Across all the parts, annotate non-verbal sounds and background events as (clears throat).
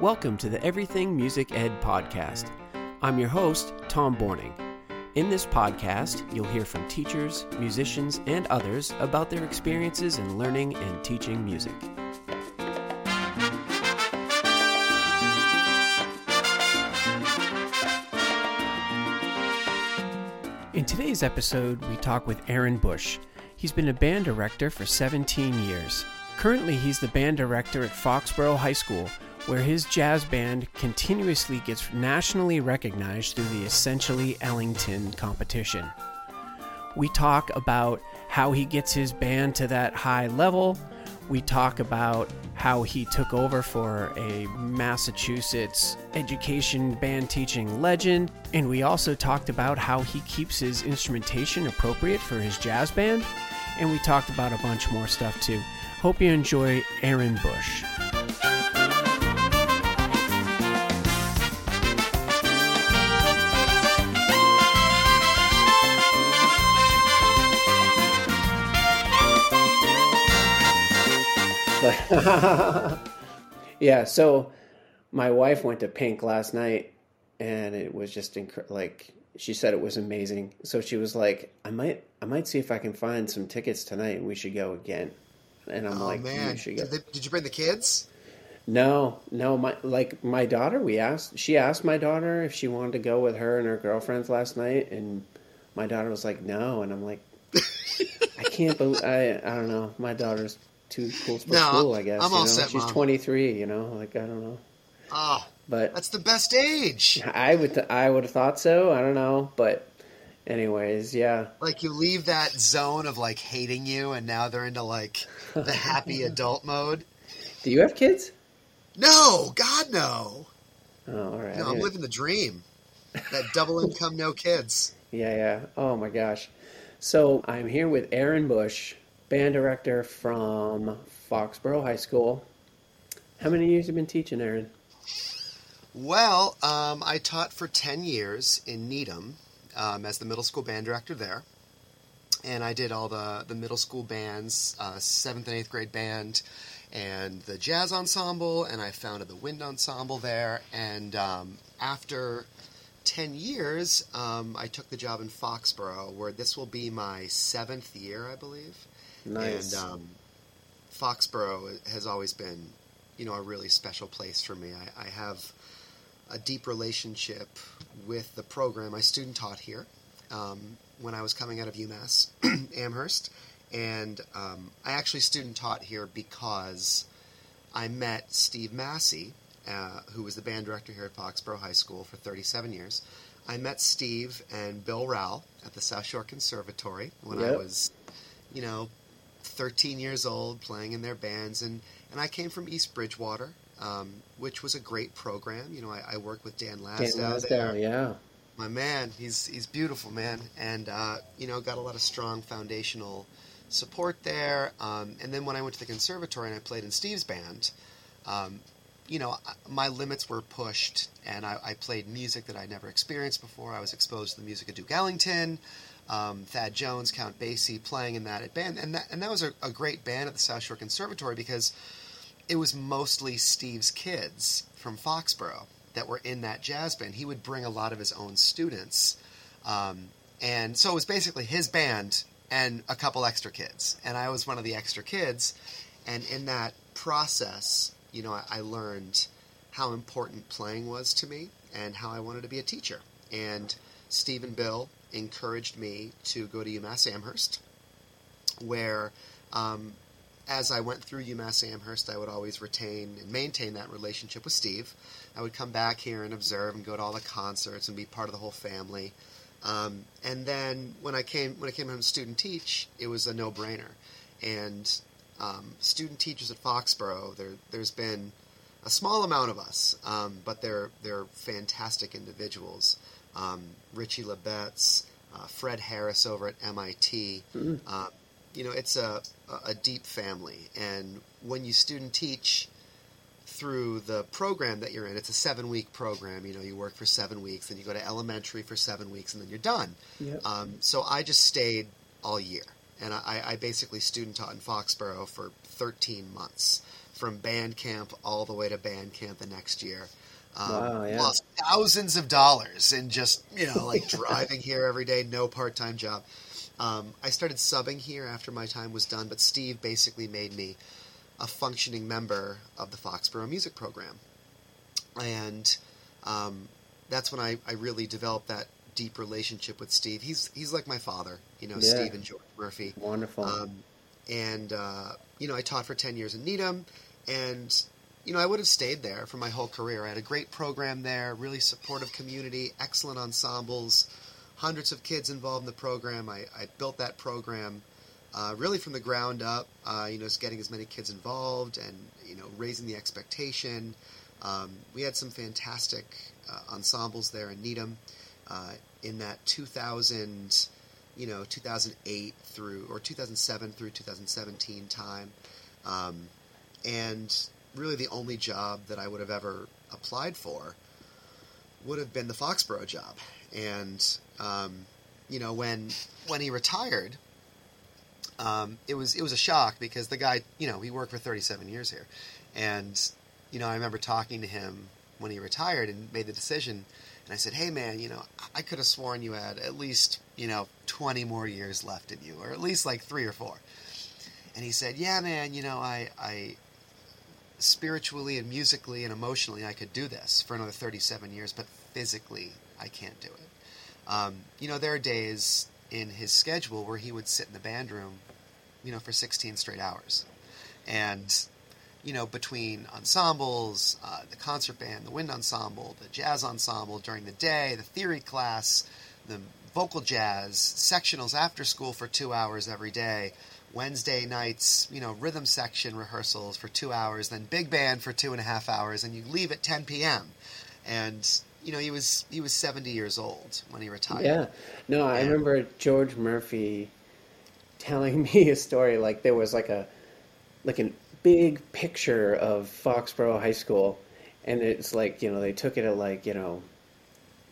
Welcome to the Everything Music Ed podcast. I'm your host, Tom Borning. In this podcast, you'll hear from teachers, musicians, and others about their experiences in learning and teaching music. In today's episode, we talk with Aaron Bush. He's been a band director for 17 years. Currently, he's the band director at Foxborough High School, where his jazz band continuously gets nationally recognized through the Essentially Ellington competition. We talk about how he gets his band to that high level. We talk about how he took over for a Massachusetts education band teaching legend. And we also talked about how he keeps his instrumentation appropriate for his jazz band. And we talked about a bunch more stuff too. Hope you enjoy Aaron Bush. (laughs) yeah, so my wife went to Pink last night, and it was just inc- like she said it was amazing. So she was like, "I might, I might see if I can find some tickets tonight, and we should go again." And I'm oh, like, man. should go." Did, they, did you bring the kids? No, no, my like my daughter. We asked. She asked my daughter if she wanted to go with her and her girlfriends last night, and my daughter was like, "No," and I'm like, (laughs) "I can't believe I. I don't know. My daughter's too cool for No, school. I guess I'm you all know? set, she's Mom. 23. You know, like I don't know, Oh, but that's the best age. I would th- I would have thought so. I don't know, but anyways, yeah. Like you leave that zone of like hating you, and now they're into like the happy (laughs) adult mode. Do you have kids? No, God, no. Oh, all right. No, I'm living the dream. That double income, no kids. (laughs) Yeah, yeah. Oh my gosh. So I'm here with Aaron Bush, band director from Foxborough High School. How many years have you been teaching, Aaron? Well, um, I taught for 10 years in Needham um, as the middle school band director there. And I did all the, the middle school bands, uh, seventh and eighth grade band, and the jazz ensemble, and I founded the wind ensemble there. And um, after 10 years, um, I took the job in Foxborough, where this will be my seventh year, I believe. Nice. And um, Foxborough has always been, you know, a really special place for me. I, I have a deep relationship with the program. I student taught here um, when I was coming out of UMass (clears throat) Amherst, and um, I actually student taught here because I met Steve Massey, uh, who was the band director here at Foxborough High School for 37 years. I met Steve and Bill Rowell at the South Shore Conservatory when I was, you know, 13 years old, playing in their bands, and, and I came from East Bridgewater, um, which was a great program. You know, I, I worked with Dan Dan Lasdow there. Yeah. My man, he's he's beautiful, man, and uh, you know, got a lot of strong foundational support there. Um, and then when I went to the conservatory and I played in Steve's band, um, you know, I- my limits were pushed, and I, I played music that I never experienced before. I was exposed to the music of Duke Ellington, um, Thad Jones, Count Basie, playing in that band, and that and that was a, a great band at the South Shore Conservatory because it was mostly Steve's kids from Foxborough that were in that jazz band. He would bring a lot of his own students, um, and so it was basically his band and a couple extra kids, and I was one of the extra kids, and in that process, you know, I, I learned how important playing was to me and how I wanted to be a teacher. And Steve and Bill encouraged me to go to UMass Amherst, where um, as I went through UMass Amherst, I would always retain and maintain that relationship with Steve. I would come back here and observe and go to all the concerts and be part of the whole family. Um, and then when I came when I came home to student teach, it was a no brainer. And um, student teachers at Foxborough, there there's been a small amount of us, um, but they're they're fantastic individuals. Um, Richie Lebetz, uh, Fred Harris over at MIT. Uh, you know, it's a, a- a deep family, and when you student teach through the program that you're in, it's a seven week program. You know, you work for seven weeks, then you go to elementary for seven weeks, and then you're done. Yep. Um, so I just stayed all year, and I, I basically student taught in Foxborough for 13 months from band camp all the way to band camp the next year. Um, Wow, yeah. Lost thousands of dollars in just you know like driving here every day, no part time job. Um, I started subbing here after my time was done, but Steve basically made me a functioning member of the Foxborough Music Program, and um, that's when I, I really developed that deep relationship with Steve. He's he's like my father, you know, Yeah. Steve and George Murphy. Wonderful. Um, and uh, you know, I taught for ten years in Needham, and you know, I would have stayed there for my whole career. I had a great program there, really supportive community, excellent ensembles, hundreds of kids involved in the program. I, I built that program uh, really from the ground up. Uh, you know, just getting as many kids involved and you know, raising the expectation. Um, we had some fantastic uh, ensembles there in Needham uh, in that 2000 you know 2008 through or 2007 through 2017 time um, and really the only job that i would have ever applied for would have been the foxborough job. And um, you know when when he retired um, it was it was a shock because the guy you know he worked for 37 years here. And you know i remember talking to him when he retired and made the decision. And I said, "Hey, man, you know, I could have sworn you had at least, you know, 20 more years left in you, or at least like three or four. And he said, "Yeah, man, you know, I, I, spiritually and musically and emotionally, I could do this for another 37 years, but physically, I can't do it. Um, you know, there are days in his schedule where he would sit in the band room, you know, for 16 straight hours, and you know, between ensembles, uh, the concert band, the wind ensemble, the jazz ensemble during the day, the theory class, the vocal jazz, sectionals after school for two hours every day, Wednesday nights, you know, rhythm section rehearsals for two hours, then big band for two and a half hours, and you leave at 10 p.m. And you know, he was he was 70 years old when he retired. Yeah. No, I remember George Murphy telling (laughs) me a story like there was like a like a big picture of Foxborough High School and it's like, you know, they took it at like, you know,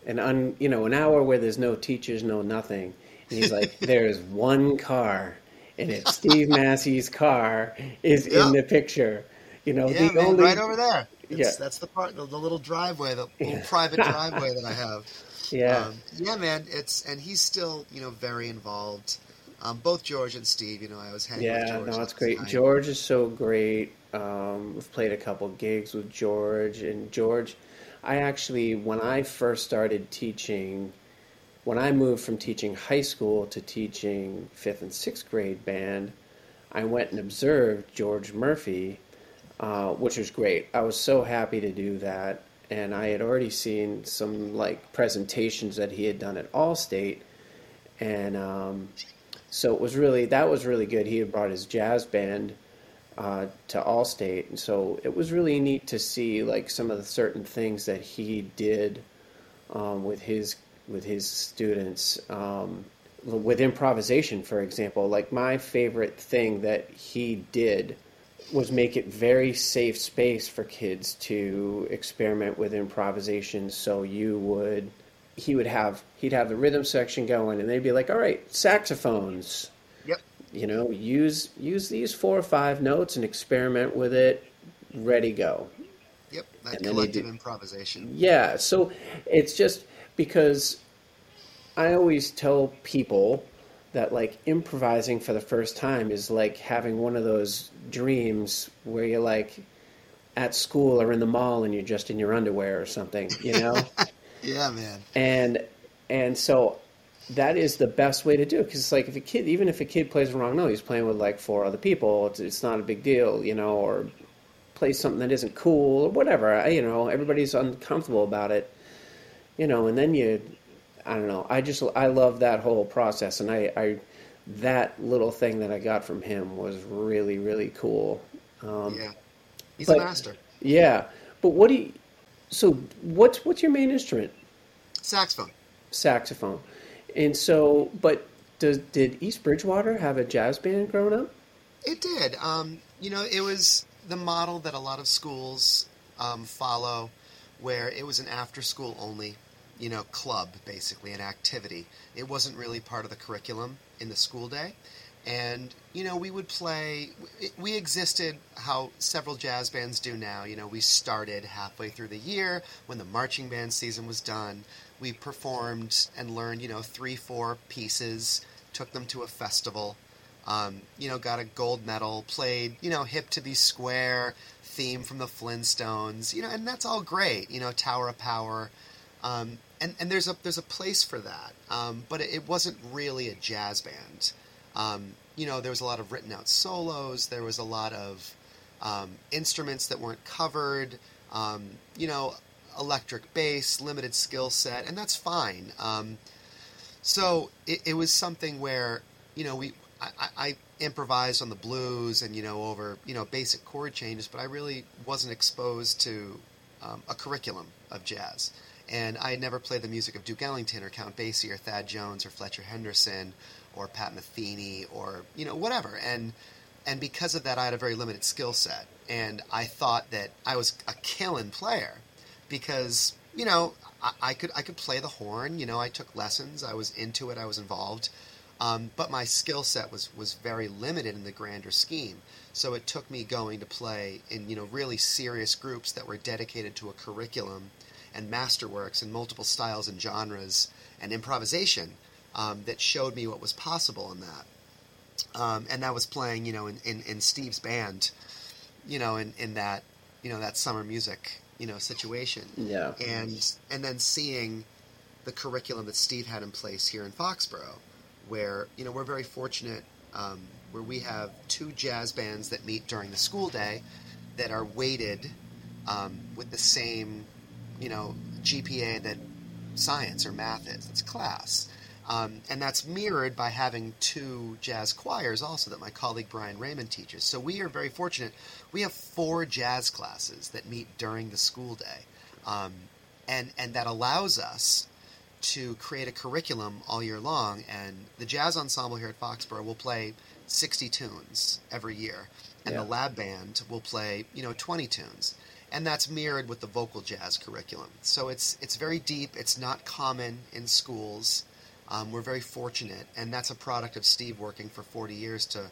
an un, you know, an hour where there's no teachers, no nothing. And he's like, (laughs) there's one car and it's Steve Massey's car is Yeah. in the picture. You know, Yeah, the man, only right over there. It's, Yeah. That's the part, the, the little driveway, the (laughs) little Yeah. private driveway that I have. Yeah. Um, yeah, man. It's and he's still, you know, very involved. Um, both George and Steve, you know, I was hanging with Yeah, no, it's great. night. George is so great. Um, we've played a couple gigs with George, and George, I actually, when I first started teaching, when I moved from teaching high school to teaching fifth and sixth grade band, I went and observed George Murphy, uh, which was great. I was so happy to do that, and I had already seen some like presentations that he had done at Allstate, and um, so it was really that was really good. He had brought his jazz band uh, to Allstate, and so it was really neat to see like some of the certain things that he did um, with his with his students. Um, with improvisation, for example, like my favorite thing that he did was make it very safe space for kids to experiment with improvisation. So you would, he would have, he'd have the rhythm section going, and they'd be like, "All right, saxophones. You know, use use these four or five notes and experiment with it. Ready, go." Yep. That And collective improvisation. Yeah, so it's just because I always tell people that like improvising for the first time is like having one of those dreams where you're like at school or in the mall and you're just in your underwear or something, you know? (laughs) Yeah, man. and and so that is the best way to do it because it's like if a kid even if a kid plays the wrong note he's playing with like four other people it's, it's not a big deal you know or plays something that isn't cool or whatever I, you know everybody's uncomfortable about it you know and then you i don't know i just i love that whole process and i i that little thing that i got from him was really really cool um, Yeah. He's but- a master. yeah but what do you so what's what's your main instrument Saxophone. saxophone. And so, but does did East Bridgewater have a jazz band growing up? It did. Um, you know, it was the model that a lot of schools um, follow, where it was an after-school only, you know, club basically, an activity. It wasn't really part of the curriculum in the school day, and you know we would play. We existed how several jazz bands do now. You know, we started halfway through the year when the marching band season was done. We performed and learned, you know, three, four pieces. Took them to a festival. Um, you know, got a gold medal. Played, you know, hip to be square theme from the Flintstones. You know, and that's all great. You know, Tower of Power. Um, and, and there's a there's a place for that, um, but it, it, wasn't really a jazz band. Um, you know, there was a lot of written out solos. There was a lot of um, instruments that weren't covered. Um, you know, electric bass, limited skill set, and that's fine. Um, so it, it, was something where you know we I, I, improvised on the blues and you know over you know basic chord changes, but I really wasn't exposed to um, a curriculum of jazz. And I had never played the music of Duke Ellington or Count Basie or Thad Jones or Fletcher Henderson or Pat Metheny or you know whatever. And and because of that, I had a very limited skill set. And I thought that I was a killing player because you know I, I, could I could play the horn. You know, I took lessons. I was into it. I was involved. Um, but my skill set was was very limited in the grander scheme. So it took me going to play in you know really serious groups that were dedicated to a curriculum and masterworks and multiple styles and genres and improvisation um, that showed me what was possible in that. Um, and that was playing, you know, in, in, in, Steve's band, you know, in, in that, you know, that summer music, you know, situation. Yeah. And and then seeing the curriculum that Steve had in place here in Foxborough, where you know we're very fortunate, um, where we have two jazz bands that meet during the school day, that are weighted um, with the same, you know, GPA that science or math is. It's class. Um, and that's mirrored by having two jazz choirs also that my colleague Brian Raymond teaches. So we are very fortunate. We have four jazz classes that meet during the school day. Um, and, and that allows us to create a curriculum all year long. And the jazz ensemble here at Foxborough will play 60 tunes every year. And yeah. the lab band will play, you know, 20 tunes and that's mirrored with the vocal jazz curriculum. So it's it's very deep. It's not common in schools. Um, we're very fortunate, and that's a product of Steve working for 40 years to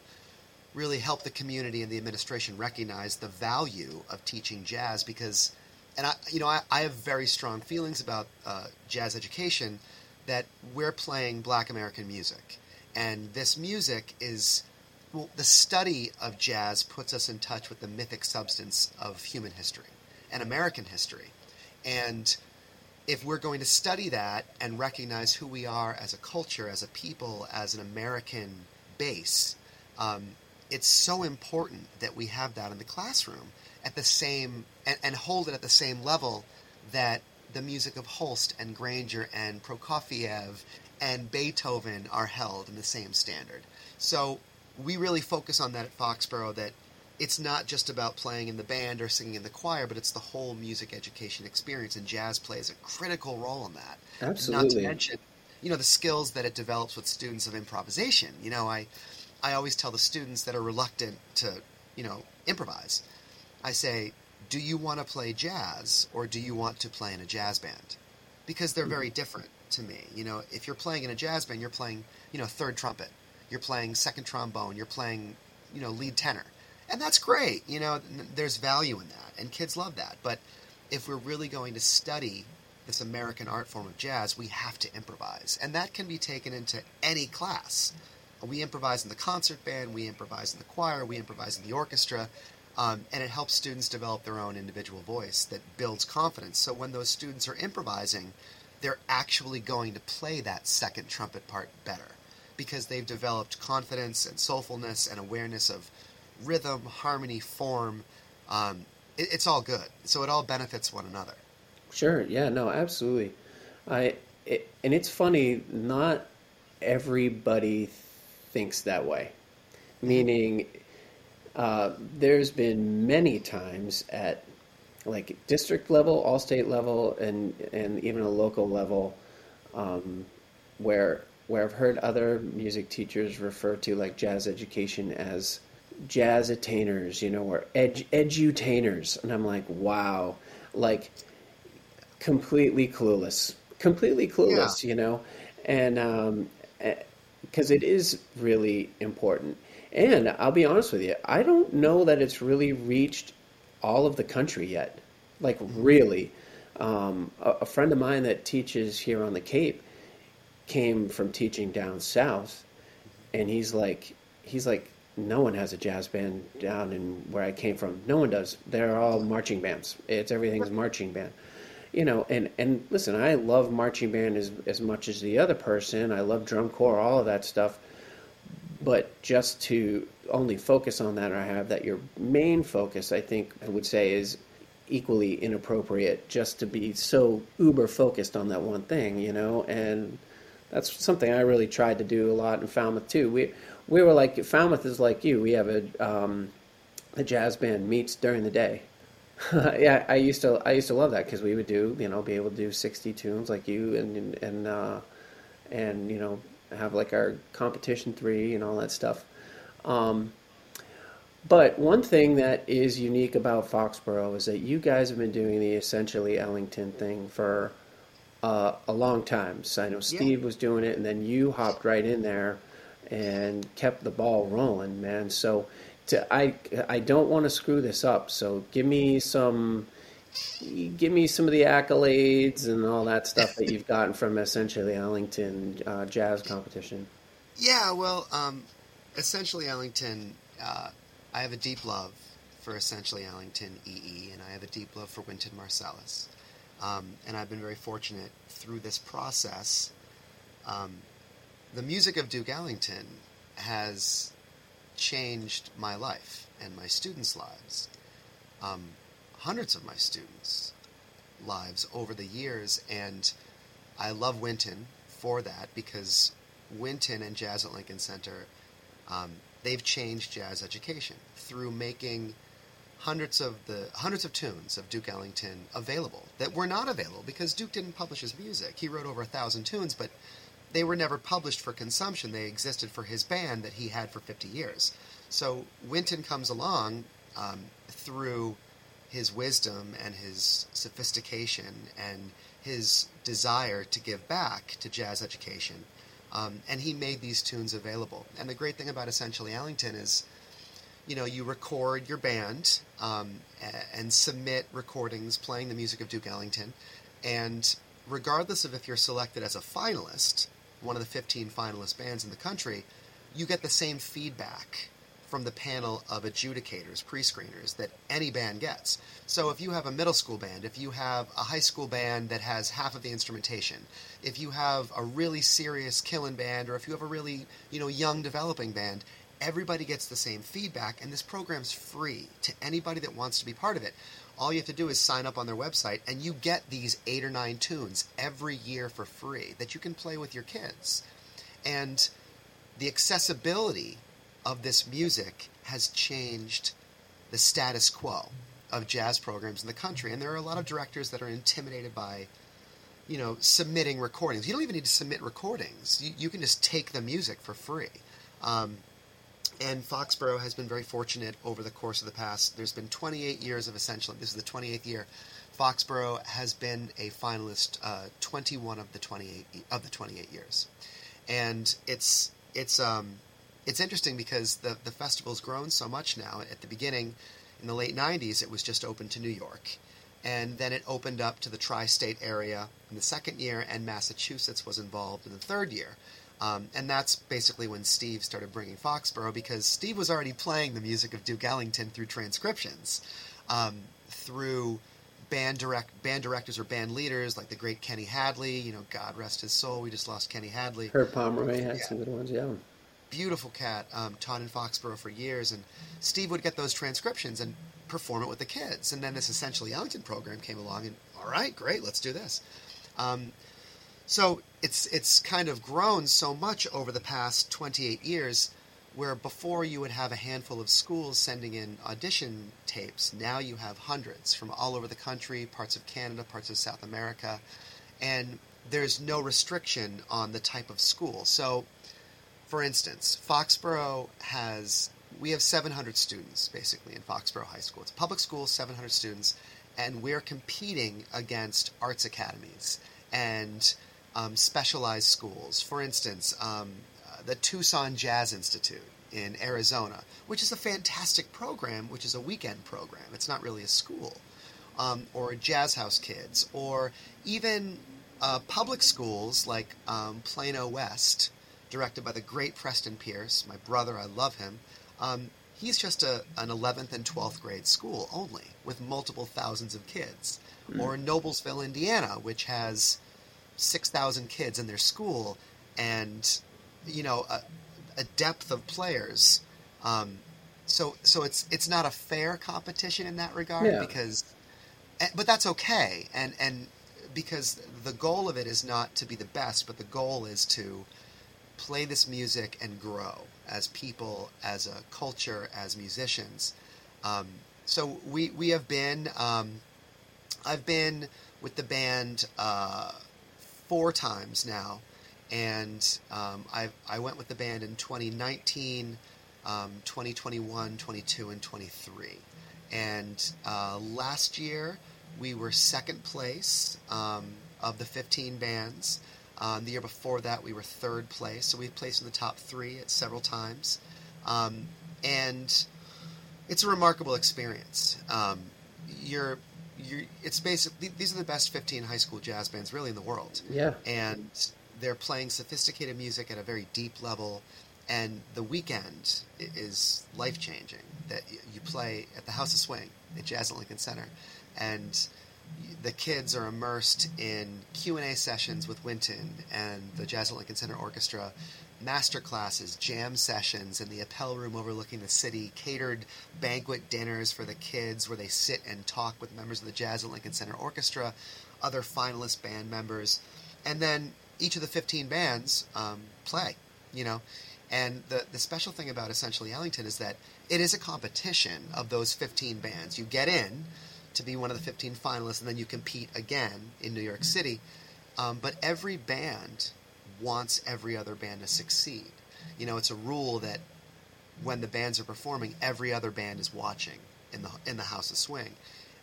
really help the community and the administration recognize the value of teaching jazz because, and I, you know, I, I have very strong feelings about uh, jazz education that we're playing black American music. And this music is, well, the study of jazz puts us in touch with the mythic substance of human history and American history. And if we're going to study that and recognize who we are as a culture, as a people, as an American base, um, it's so important that we have that in the classroom at the same and, and, hold it at the same level that the music of Holst and Granger and Prokofiev and Beethoven are held in the same standard. So we really focus on that at Foxborough that it's not just about playing in the band or singing in the choir, but it's the whole music education experience, and jazz plays a critical role in that. Absolutely. Not to mention, you know, the skills that it develops with students of improvisation. You know, I, I always tell the students that are reluctant to, you know, improvise. I say, do you want to play jazz or do you want to play in a jazz band? Because they're very mm-hmm. different to me. You know, if you're playing in a jazz band, you're playing, you know, third trumpet, you're playing second trombone, you're playing, you know, lead tenor and that's great. You know, there's value in that, and kids love that. But if we're really going to study this American art form of jazz, we have to improvise, and that can be taken into any class. We improvise in the concert band, we improvise in the choir, we improvise in the orchestra, um, and it helps students develop their own individual voice that builds confidence. So when those students are improvising, they're actually going to play that second trumpet part better because they've developed confidence and soulfulness and awareness of rhythm, harmony, form. Um, it, it's all good. So it all benefits one another. Sure. Yeah. No. Absolutely. I it, and it's funny. Not everybody thinks that way. Meaning, uh, there's been many times at like district level, all state level, and and even a local level, um, where where I've heard other music teachers refer to like jazz education as jazz attainers, you know, or ed- edutainers. And I'm like, wow, like completely clueless, completely clueless, yeah. you know? And, um, eh, because it is really important. And I'll be honest with you, I don't know that it's really reached all of the country yet. Like really, um, a, a friend of mine that teaches here on the Cape came from teaching down south, and he's like, he's like, no one has a jazz band down in where I came from. No one does. They're all marching bands. It's everything's marching band. You know, and and listen, I love marching band as as much as the other person. I love drum corps, all of that stuff. But just to only focus on that or have that your main focus, I think I would say is equally inappropriate just to be so uber focused on that one thing, you know, and that's something I really tried to do a lot in Falmouth too. We we were like Falmouth is like you. We have a um, a jazz band meets during the day. (laughs) yeah, I used to I used to love that because we would do you know be able to do sixty tunes like you and and uh, and you know have like our competition three and all that stuff. Um, but one thing that is unique about Foxborough is that you guys have been doing the essentially Ellington thing for uh, a long time. So I know Steve yeah. was doing it, and then you hopped right in there and kept the ball rolling, man. So to, I I don't want to screw this up. So give me some give me some of the accolades and all that stuff that you've gotten from essentially Ellington uh, jazz competition. Yeah, well, um, essentially Ellington. Uh, I have a deep love for essentially Ellington EE, and I have a deep love for Wynton Marsalis. Um, and I've been very fortunate through this process. Um, the music of Duke Ellington has changed my life and my students' lives. Um, hundreds of my students' lives over the years, and I love Wynton for that because Wynton and Jazz at Lincoln Center, um, they've changed jazz education through making hundreds of the hundreds of tunes of Duke Ellington available that were not available because Duke didn't publish his music. He wrote over a thousand tunes, but they were never published for consumption. They existed for his band that he had for 50 years. So Wynton comes along um, through his wisdom and his sophistication and his desire to give back to jazz education. Um, and he made these tunes available. And the great thing about Essentially Ellington is you know, you record your band um, and submit recordings playing the music of Duke Ellington, and regardless of if you're selected as a finalist, one of the 15 finalist bands in the country, you get the same feedback from the panel of adjudicators, pre-screeners that any band gets. So if you have a middle school band, if you have a high school band that has half of the instrumentation, if you have a really serious killing band, or if you have a really you know young developing band, everybody gets the same feedback, and this program's free to anybody that wants to be part of it. All you have to do is sign up on their website, and you get these eight or nine tunes every year for free that you can play with your kids. And the accessibility of this music has changed the status quo of jazz programs in the country. And there are a lot of directors that are intimidated by, you know, submitting recordings. You don't even need to submit recordings. You, you can just take the music for free. Um, and Foxborough has been very fortunate over the course of the past. There's been 28 years of essential. This is the 28th year. Foxborough has been a finalist uh, 21 of the 28 of the 28 years, and it's it's um, it's interesting because the the festival's grown so much now. At the beginning, in the late 90s, it was just open to New York, and then it opened up to the tri-state area in the second year, and Massachusetts was involved in the third year. Um, and that's basically when Steve started bringing Foxborough because Steve was already playing the music of Duke Ellington through transcriptions, um, through band direct band directors or band leaders like the great Kenny Hadley. You know, God rest his soul. We just lost Kenny Hadley. Herb Pomeroy had yeah. some good ones. Yeah. Beautiful cat, um, taught in Foxborough for years, and Steve would get those transcriptions and perform it with the kids. And then this essentially Ellington program came along, and all right, great, let's do this. Um, so it's it's kind of grown so much over the past 28 years where before you would have a handful of schools sending in audition tapes. Now you have hundreds from all over the country parts of canada parts of south america and there's no restriction on the type of school. So for instance foxborough has we have 700 students basically in foxborough high school. It's a public school 700 students and we're competing against arts academies. And um, specialized schools. For instance, um, uh, the Tucson Jazz Institute in Arizona, which is a fantastic program, which is a weekend program. It's not really a school. Um, or Jazz House Kids, or even uh, public schools like um, Plano West, directed by the great Preston Pierce, my brother, I love him. Um, he's just a, an 11th and 12th grade school only, with multiple thousands of kids. Mm. Or Noblesville, Indiana, which has 6,000 kids in their school and, you know, a, a depth of players. Um, so, so it's it's not a fair competition in that regard yeah. because, eh, but that's okay. And and because the goal of it is not to be the best, but the goal is to play this music and grow as people, as a culture, as musicians. Um, so we we have been. Um, I've been with the band uh, four times now, and um, I I went with the band in 2019, um, 2021, 22, and 23. And uh, last year we were second place um, of the 15 bands. Um, the year before that, we were third place, so we've placed in the top three at several times, um, and it's a remarkable experience. Um, you're, you're, it's basically these are the best 15 high school jazz bands really in the world. Yeah, and they're playing sophisticated music at a very deep level, and the weekend is life changing. That you play at the House of Swing at Jazz at Lincoln Center, and the kids are immersed in Q&A sessions with Wynton and the Jazz at Lincoln Center Orchestra, master classes, jam sessions in the Appel Room overlooking the city, catered banquet dinners for the kids where they sit and talk with members of the Jazz at Lincoln Center Orchestra, other finalist band members, and then each of the 15 bands um, play, you know. And the, the special thing about Essentially Ellington is that it is a competition of those 15 bands. You get in to be one of the 15 finalists, and then you compete again in New York City. Um, but every band wants every other band to succeed. You know, it's a rule that when the bands are performing, every other band is watching in the in the House of Swing,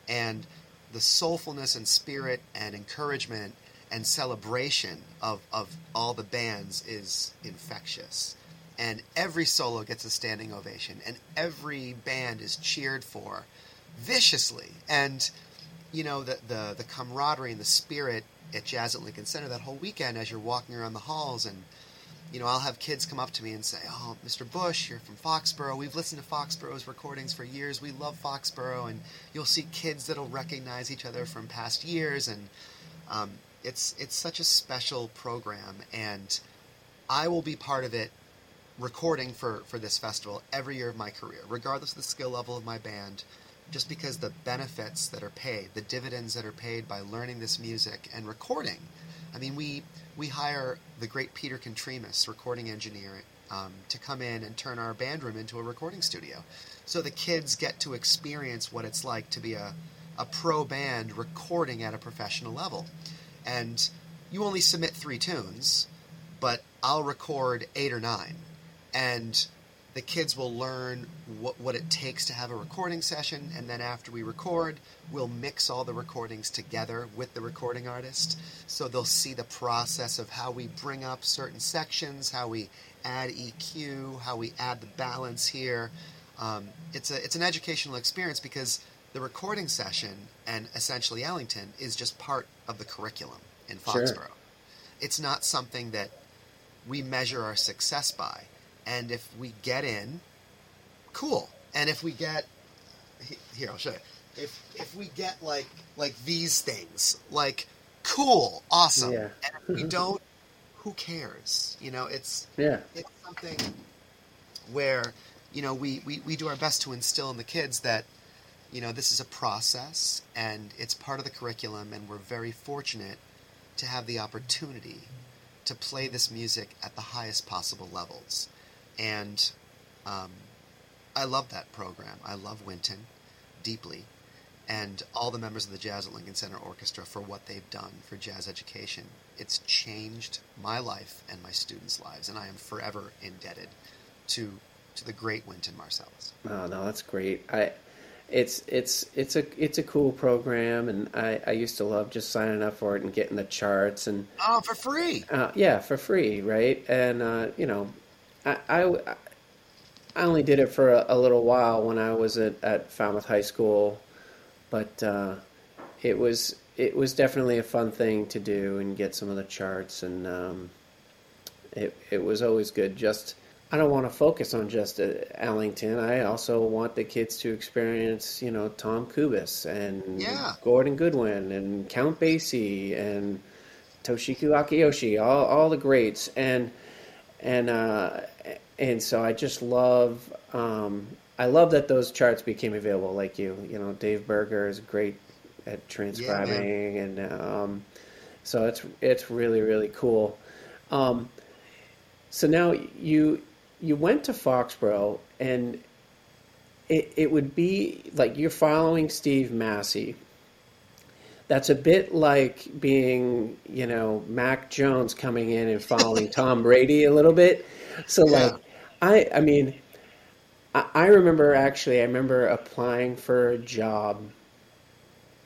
and the soulfulness and spirit and encouragement and celebration of, of all the bands is infectious. And every solo gets a standing ovation, and every band is cheered for viciously. And you know the the the camaraderie and the spirit at Jazz at Lincoln Center that whole weekend as you're walking around the halls and you know I'll have kids come up to me and say, "Oh, Mr. Bush, you're from Foxborough. We've listened to Foxborough's recordings for years. We love Foxborough." And you'll see kids that'll recognize each other from past years, and um, it's it's such a special program, and I will be part of it recording for, for this festival every year of my career, regardless of the skill level of my band just because the benefits that are paid, the dividends that are paid by learning this music and recording. I mean, we we hire the great Peter Contreras, recording engineer, um, to come in and turn our band room into a recording studio. So the kids get to experience what it's like to be a, a pro band recording at a professional level. And you only submit three tunes, but I'll record eight or nine. And the kids will learn what, what it takes to have a recording session, and then after we record, we'll mix all the recordings together with the recording artist. So they'll see the process of how we bring up certain sections, how we add EQ, how we add the balance here. Um, it's a it's an educational experience because the recording session and essentially Ellington is just part of the curriculum in Foxborough. Sure. It's not something that we measure our success by and if we get in, cool. And if we get here, I'll show you. If if we get like like these things, like cool, awesome. Yeah. and if we (laughs) don't, who cares? You know, it's yeah. It's something where you know we, we, we do our best to instill in the kids that you know this is a process and it's part of the curriculum and we're very fortunate to have the opportunity to play this music at the highest possible levels and um, I love that program. I love Wynton deeply, and all the members of the Jazz at Lincoln Center Orchestra for what they've done for jazz education. It's changed my life and my students' lives, and I am forever indebted to to the great Wynton Marsalis. Oh no, that's great. I it's it's it's a it's a cool program, and I, I used to love just signing up for it and getting the charts and oh for free. Uh, yeah, for free, right? And uh, you know, I, I, I only did it for a, a little while when I was at, at Falmouth High School, but uh, it was it was definitely a fun thing to do and get some of the charts, and um, it it was always good. Just I don't want to focus on just uh, Ellington. I also want the kids to experience, you know, Tom Kubis and Yeah. Gordon Goodwin and Count Basie and Toshiko Akiyoshi, all all the greats, and and uh, and so I just love um, I love that those charts became available. Like you, you know, Dave Berger is great at transcribing, and um, so it's it's really really cool. Um, so now you you went to Foxborough, and it it would be like you're following Steve Massey. That's a bit like being, you know, Mac Jones coming in and following (laughs) Tom Brady a little bit. So Yeah. like, I I mean, I, I remember actually I remember applying for a job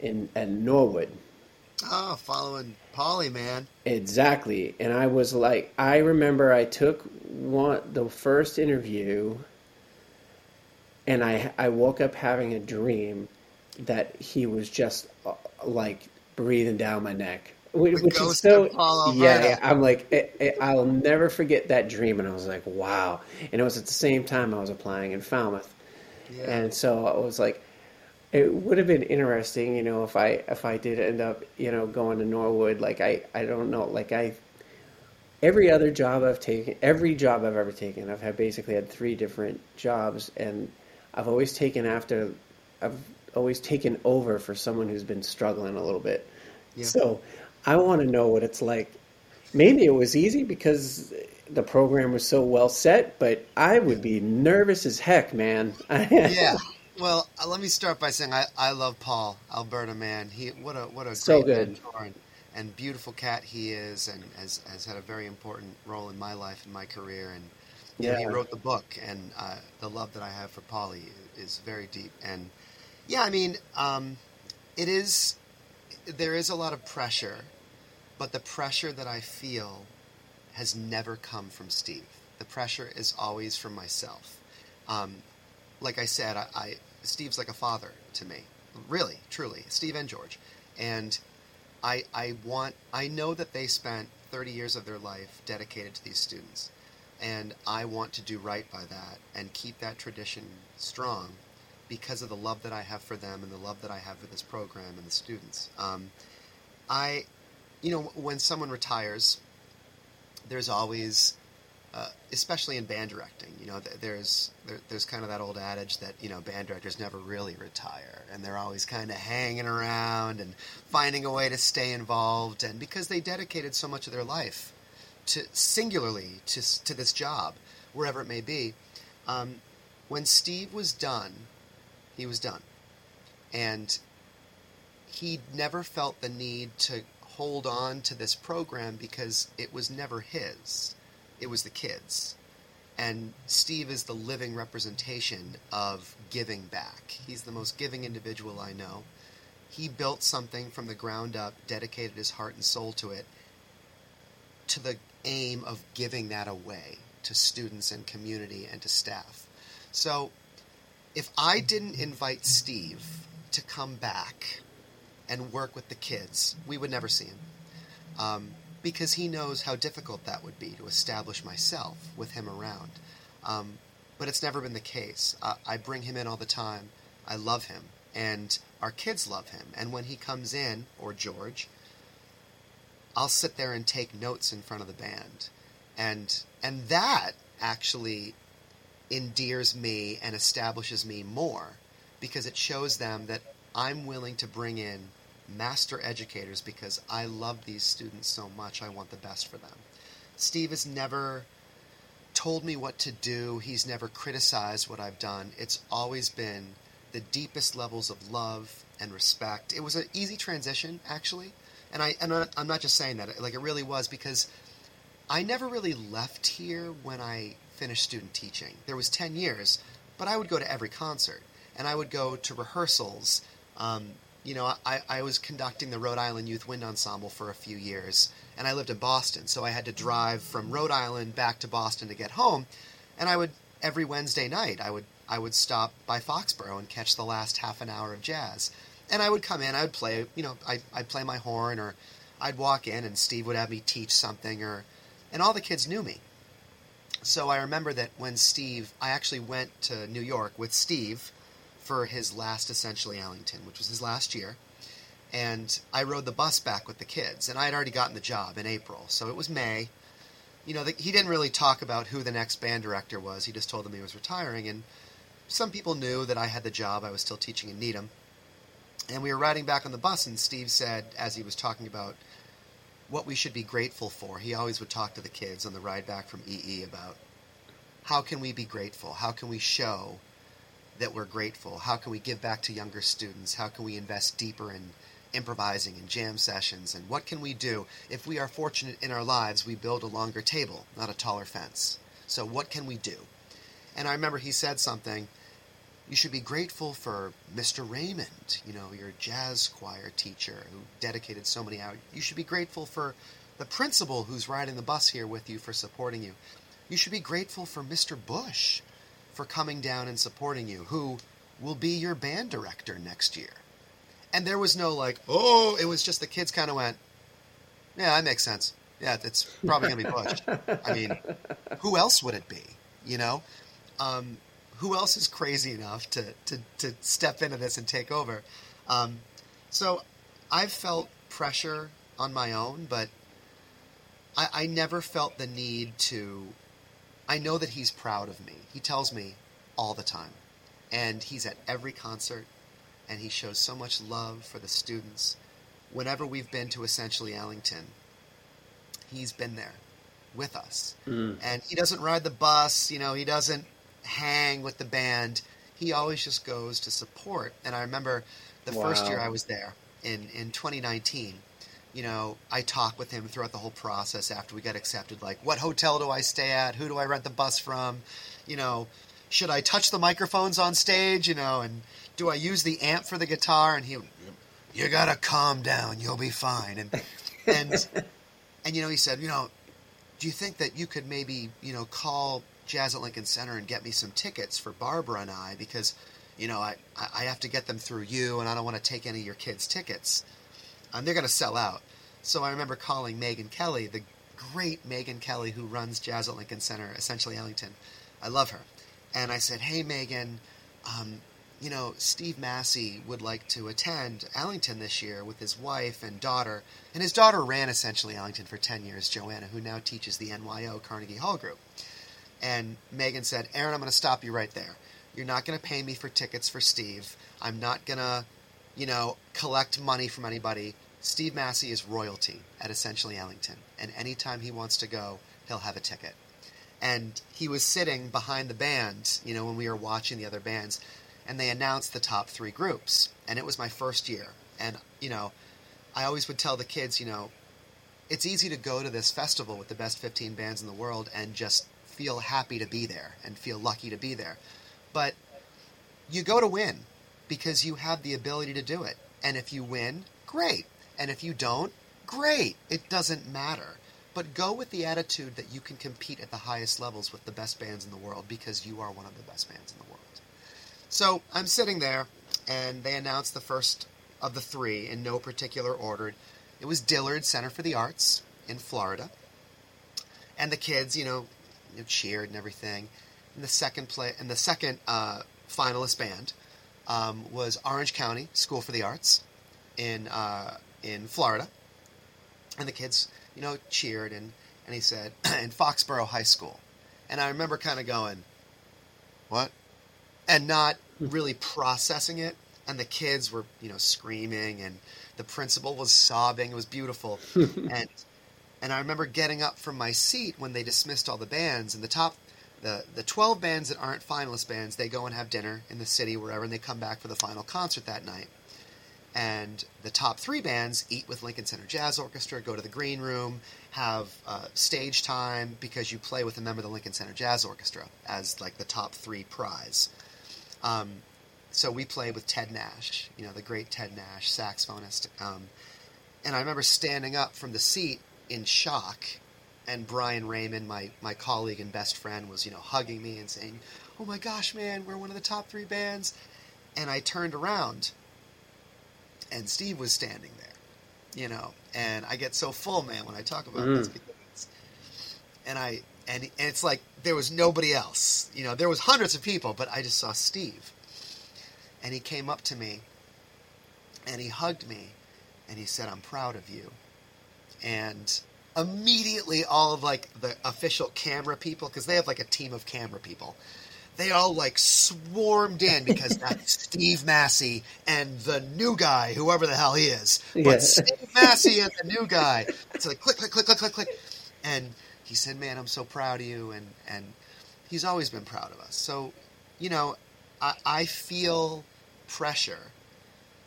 in at Norwood. Oh, following Polly, man. Exactly. And I was like, I remember I took one the first interview, and I I woke up having a dream that he was just like breathing down my neck, which, which is so yeah, yeah. I'm like, it, it, I'll never forget that dream, and I was like, wow. And it was at the same time I was applying in Falmouth, Yeah. and so I was like, it would have been interesting, you know, if I if I did end up, you know, going to Norwood. Like I I don't know, like I every other job I've taken, every job I've ever taken, I've had basically had three different jobs, and I've always taken after, I've always taken over for someone who's been struggling a little bit. Yeah. So I want to know what it's like. Maybe it was easy because the program was so well set, but I would be nervous as heck, man. (laughs) yeah. Well, uh, let me start by saying I, I love Paul Alberta, man. He what a what a So great good. mentor and, and beautiful cat he is, and has has had a very important role in my life and my career. And know, he wrote the book, and uh, the love that I have for Polly is very deep. And yeah, I mean, um, it is there is a lot of pressure, but the pressure that I feel has never come from Steve. The pressure is always from myself. Um, like I said, I, I Steve's like a father to me, really, truly, Steve and George, and I I want I know that they spent 30 years of their life dedicated to these students, and I want to do right by that and keep that tradition strong because of the love that I have for them and the love that I have for this program and the students. Um, I, you know, when someone retires, there's always uh, especially in band directing, you know, there's there, there's kind of that old adage that you know band directors never really retire, and they're always kind of hanging around and finding a way to stay involved, and because they dedicated so much of their life to singularly to to this job, wherever it may be. Um, when Steve was done, he was done, and he never felt the need to hold on to this program because it was never his it was the kids. And Steve is the living representation of giving back. He's the most giving individual I know. He built something from the ground up, dedicated his heart and soul to it, to the aim of giving that away to students and community and to staff. So, if I didn't invite Steve to come back and work with the kids, we would never see him um, because he knows how difficult that would be to establish myself with him around. Um, but it's never been the case. Uh, I bring him in all the time. I love him, and our kids love him. And when he comes in, or George, I'll sit there and take notes in front of the band, and and that actually endears me and establishes me more because it shows them that I'm willing to bring in master educators because I love these students so much. I want the best for them. Steve has never told me what to do, he's never criticized what I've done. It's always been the deepest levels of love and respect. It was an easy transition, actually. And I and I'm not just saying that, like it really was because I never really left here when I finished student teaching. There was 10 years, but I would go to every concert and I would go to rehearsals. Um, you know, I, I was conducting the Rhode Island Youth Wind Ensemble for a few years, and I lived in Boston, so I had to drive from Rhode Island back to Boston to get home. And I would every Wednesday night, I would I would stop by Foxborough and catch the last half an hour of jazz. And I would come in, I would play, you know, I, I'd play my horn, or I'd walk in, and Steve would have me teach something, or, and all the kids knew me. So I remember that when Steve, I actually went to New York with Steve for his last essentially Ellington, which was his last year. And I rode the bus back with the kids, and I had already gotten the job in April, so it was May. You know, the, he didn't really talk about who the next band director was. He just told them he was retiring, and some people knew that I had the job. I was still teaching in Needham. And we were riding back on the bus, and Steve said, as he was talking about what we should be grateful for, he always would talk to the kids on the ride back from EE about how can we be grateful? How can we show that we're grateful? How can we give back to younger students? How can we invest deeper in improvising and jam sessions? And what can we do if we are fortunate in our lives? We build a longer table, not a taller fence. So, what can we do? And I remember he said something you should be grateful for Mr. Raymond, you know, your jazz choir teacher who dedicated so many hours. You should be grateful for the principal who's riding the bus here with you for supporting you. You should be grateful for Mr. Bush for coming down and supporting you, who will be your band director next year. And there was no like, oh, it was just the kids kind of went, yeah, that makes sense. Yeah, it's probably going to be Bush. I mean, who else would it be? You know? Um, who else is crazy enough to, to, to step into this and take over? Um, so I've felt pressure on my own, but I, I never felt the need to. I know that he's proud of me. He tells me all the time. And he's at every concert, and he shows so much love for the students. Whenever we've been to essentially Ellington, he's been there with us. Mm. And he doesn't ride the bus, you know, he doesn't hang with the band. He always just goes to support. And I remember the wow. first year I was there in, in 2019, you know, I talked with him throughout the whole process after we got accepted. Like, what hotel do I stay at? Who do I rent the bus from? You know, should I touch the microphones on stage? You know, and do I use the amp for the guitar? And he, you gotta calm down. You'll be fine. And and (laughs) and you know, he said, you know, do you think that you could maybe you know call Jazz at Lincoln Center and get me some tickets for Barbara and I because, you know, I, I have to get them through you and I don't want to take any of your kids' tickets. And they're going to sell out. So I remember calling Megan Kelly, the great Megan Kelly who runs Jazz at Lincoln Center, essentially Ellington. I love her. And I said, hey, Megan, um, you know, Steve Massey would like to attend Ellington this year with his wife and daughter. And his daughter ran essentially Ellington for 10 years, Joanna, who now teaches the NYO Carnegie Hall Group. And Megan said, Aaron, I'm going to stop you right there. You're not going to pay me for tickets for Steve. I'm not going to, you know, collect money from anybody. Steve Massey is royalty at essentially Ellington. And anytime he wants to go, he'll have a ticket. And he was sitting behind the band, you know, when we were watching the other bands, and they announced the top three groups. And it was my first year. And, you know, I always would tell the kids, you know, it's easy to go to this festival with the best 15 bands in the world and just feel happy to be there and feel lucky to be there. But you go to win because you have the ability to do it. And if you win, great. And if you don't, great. It doesn't matter. But go with the attitude that you can compete at the highest levels with the best bands in the world because you are one of the best bands in the world. So I'm sitting there, and they announced the first of the three in no particular order. It was Dillard Center for the Arts in Florida. And the kids, you know, you know, cheered and everything. And the second play and the second uh, finalist band um, was Orange County School for the Arts in uh, in Florida, and the kids, you know, cheered and and he said (clears throat) in Foxborough High School, and I remember kind of going, what, and not really processing it. And the kids were, you know, screaming, and the principal was sobbing. It was beautiful, (laughs) and and I remember getting up from my seat when they dismissed all the bands and the top the the 12 bands that aren't finalist bands, they go and have dinner in the city wherever and they come back for the final concert that night. And the top 3 bands eat with Lincoln Center Jazz Orchestra, go to the green room, have uh, stage time because you play with a member of the Lincoln Center Jazz Orchestra as like the top 3 prize. Um, so we played with Ted Nash, you know, the great Ted Nash, saxophonist. Um, and I remember standing up from the seat in shock, and Brian Raymond, my, my colleague and best friend, was, you know, hugging me and saying, Oh my gosh, man, we're one of the top three bands. And I turned around, and Steve was standing there, you know, and I get so full, man, when I talk about Mm. this because, and I, and, and it's like there was nobody else, you know, there was hundreds of people, but I just saw Steve and he came up to me and he hugged me and he said i'm proud of you and immediately all of like the official camera people because they have like a team of camera people they all like swarmed in because (laughs) that's steve massey and the new guy whoever the hell he is. But Yeah. steve massey and the new guy. It's like click click click click click click. And he said man i'm so proud of you. And and he's always been proud of us. So you know I, I feel pressure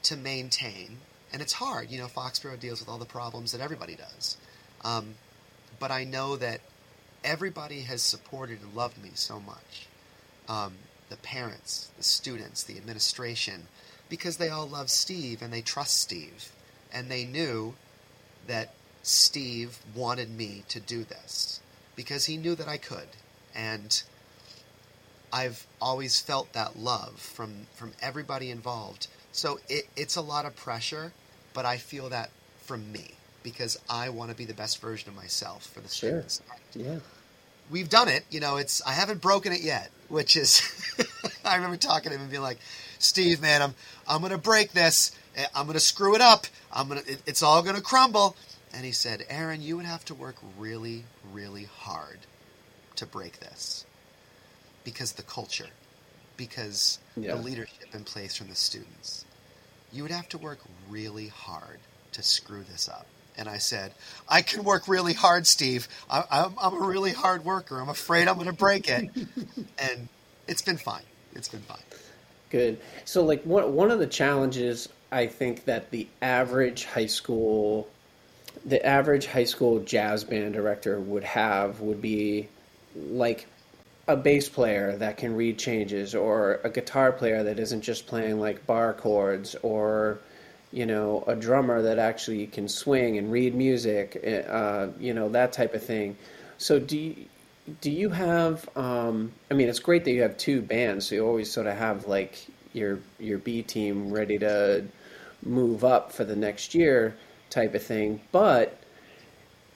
to maintain, and it's hard. You know, Foxborough deals with all the problems that everybody does. Um, but I know that everybody has supported and loved me so much. Um, the parents, the students, the administration, because they all love Steve and they trust Steve. And they knew that Steve wanted me to do this because he knew that I could. And I've always felt that love from from everybody involved. So it, it's a lot of pressure, but I feel that from me because I want to be the best version of myself for the Sure. students. Yeah. We've done it, you know. It's I haven't broken it yet, which is (laughs) I remember talking to him and being like, "Steve, man, I'm I'm gonna break this. Eh, I'm gonna screw it up. I'm gonna it, it's all gonna crumble." And he said, "Aaron, you would have to work really, really hard to break this." because the culture, because Yeah. the leadership in place from the students. You would have to work really hard to screw this up. And I said, I can work really hard, Steve. I, I'm, I'm a really hard worker. I'm afraid I'm going to break it. (laughs) and it's been fine. It's been fine. Good. So, like one one of the challenges I think that the average high school, the average high school jazz band director would have would be like a bass player that can read changes, or a guitar player that isn't just playing like bar chords, or you know, a drummer that actually can swing and read music, uh, you know, that type of thing. So, do you, do you have? Um, I mean, it's great that you have two bands, so you always sort of have like your your B team ready to move up for the next year, type of thing. But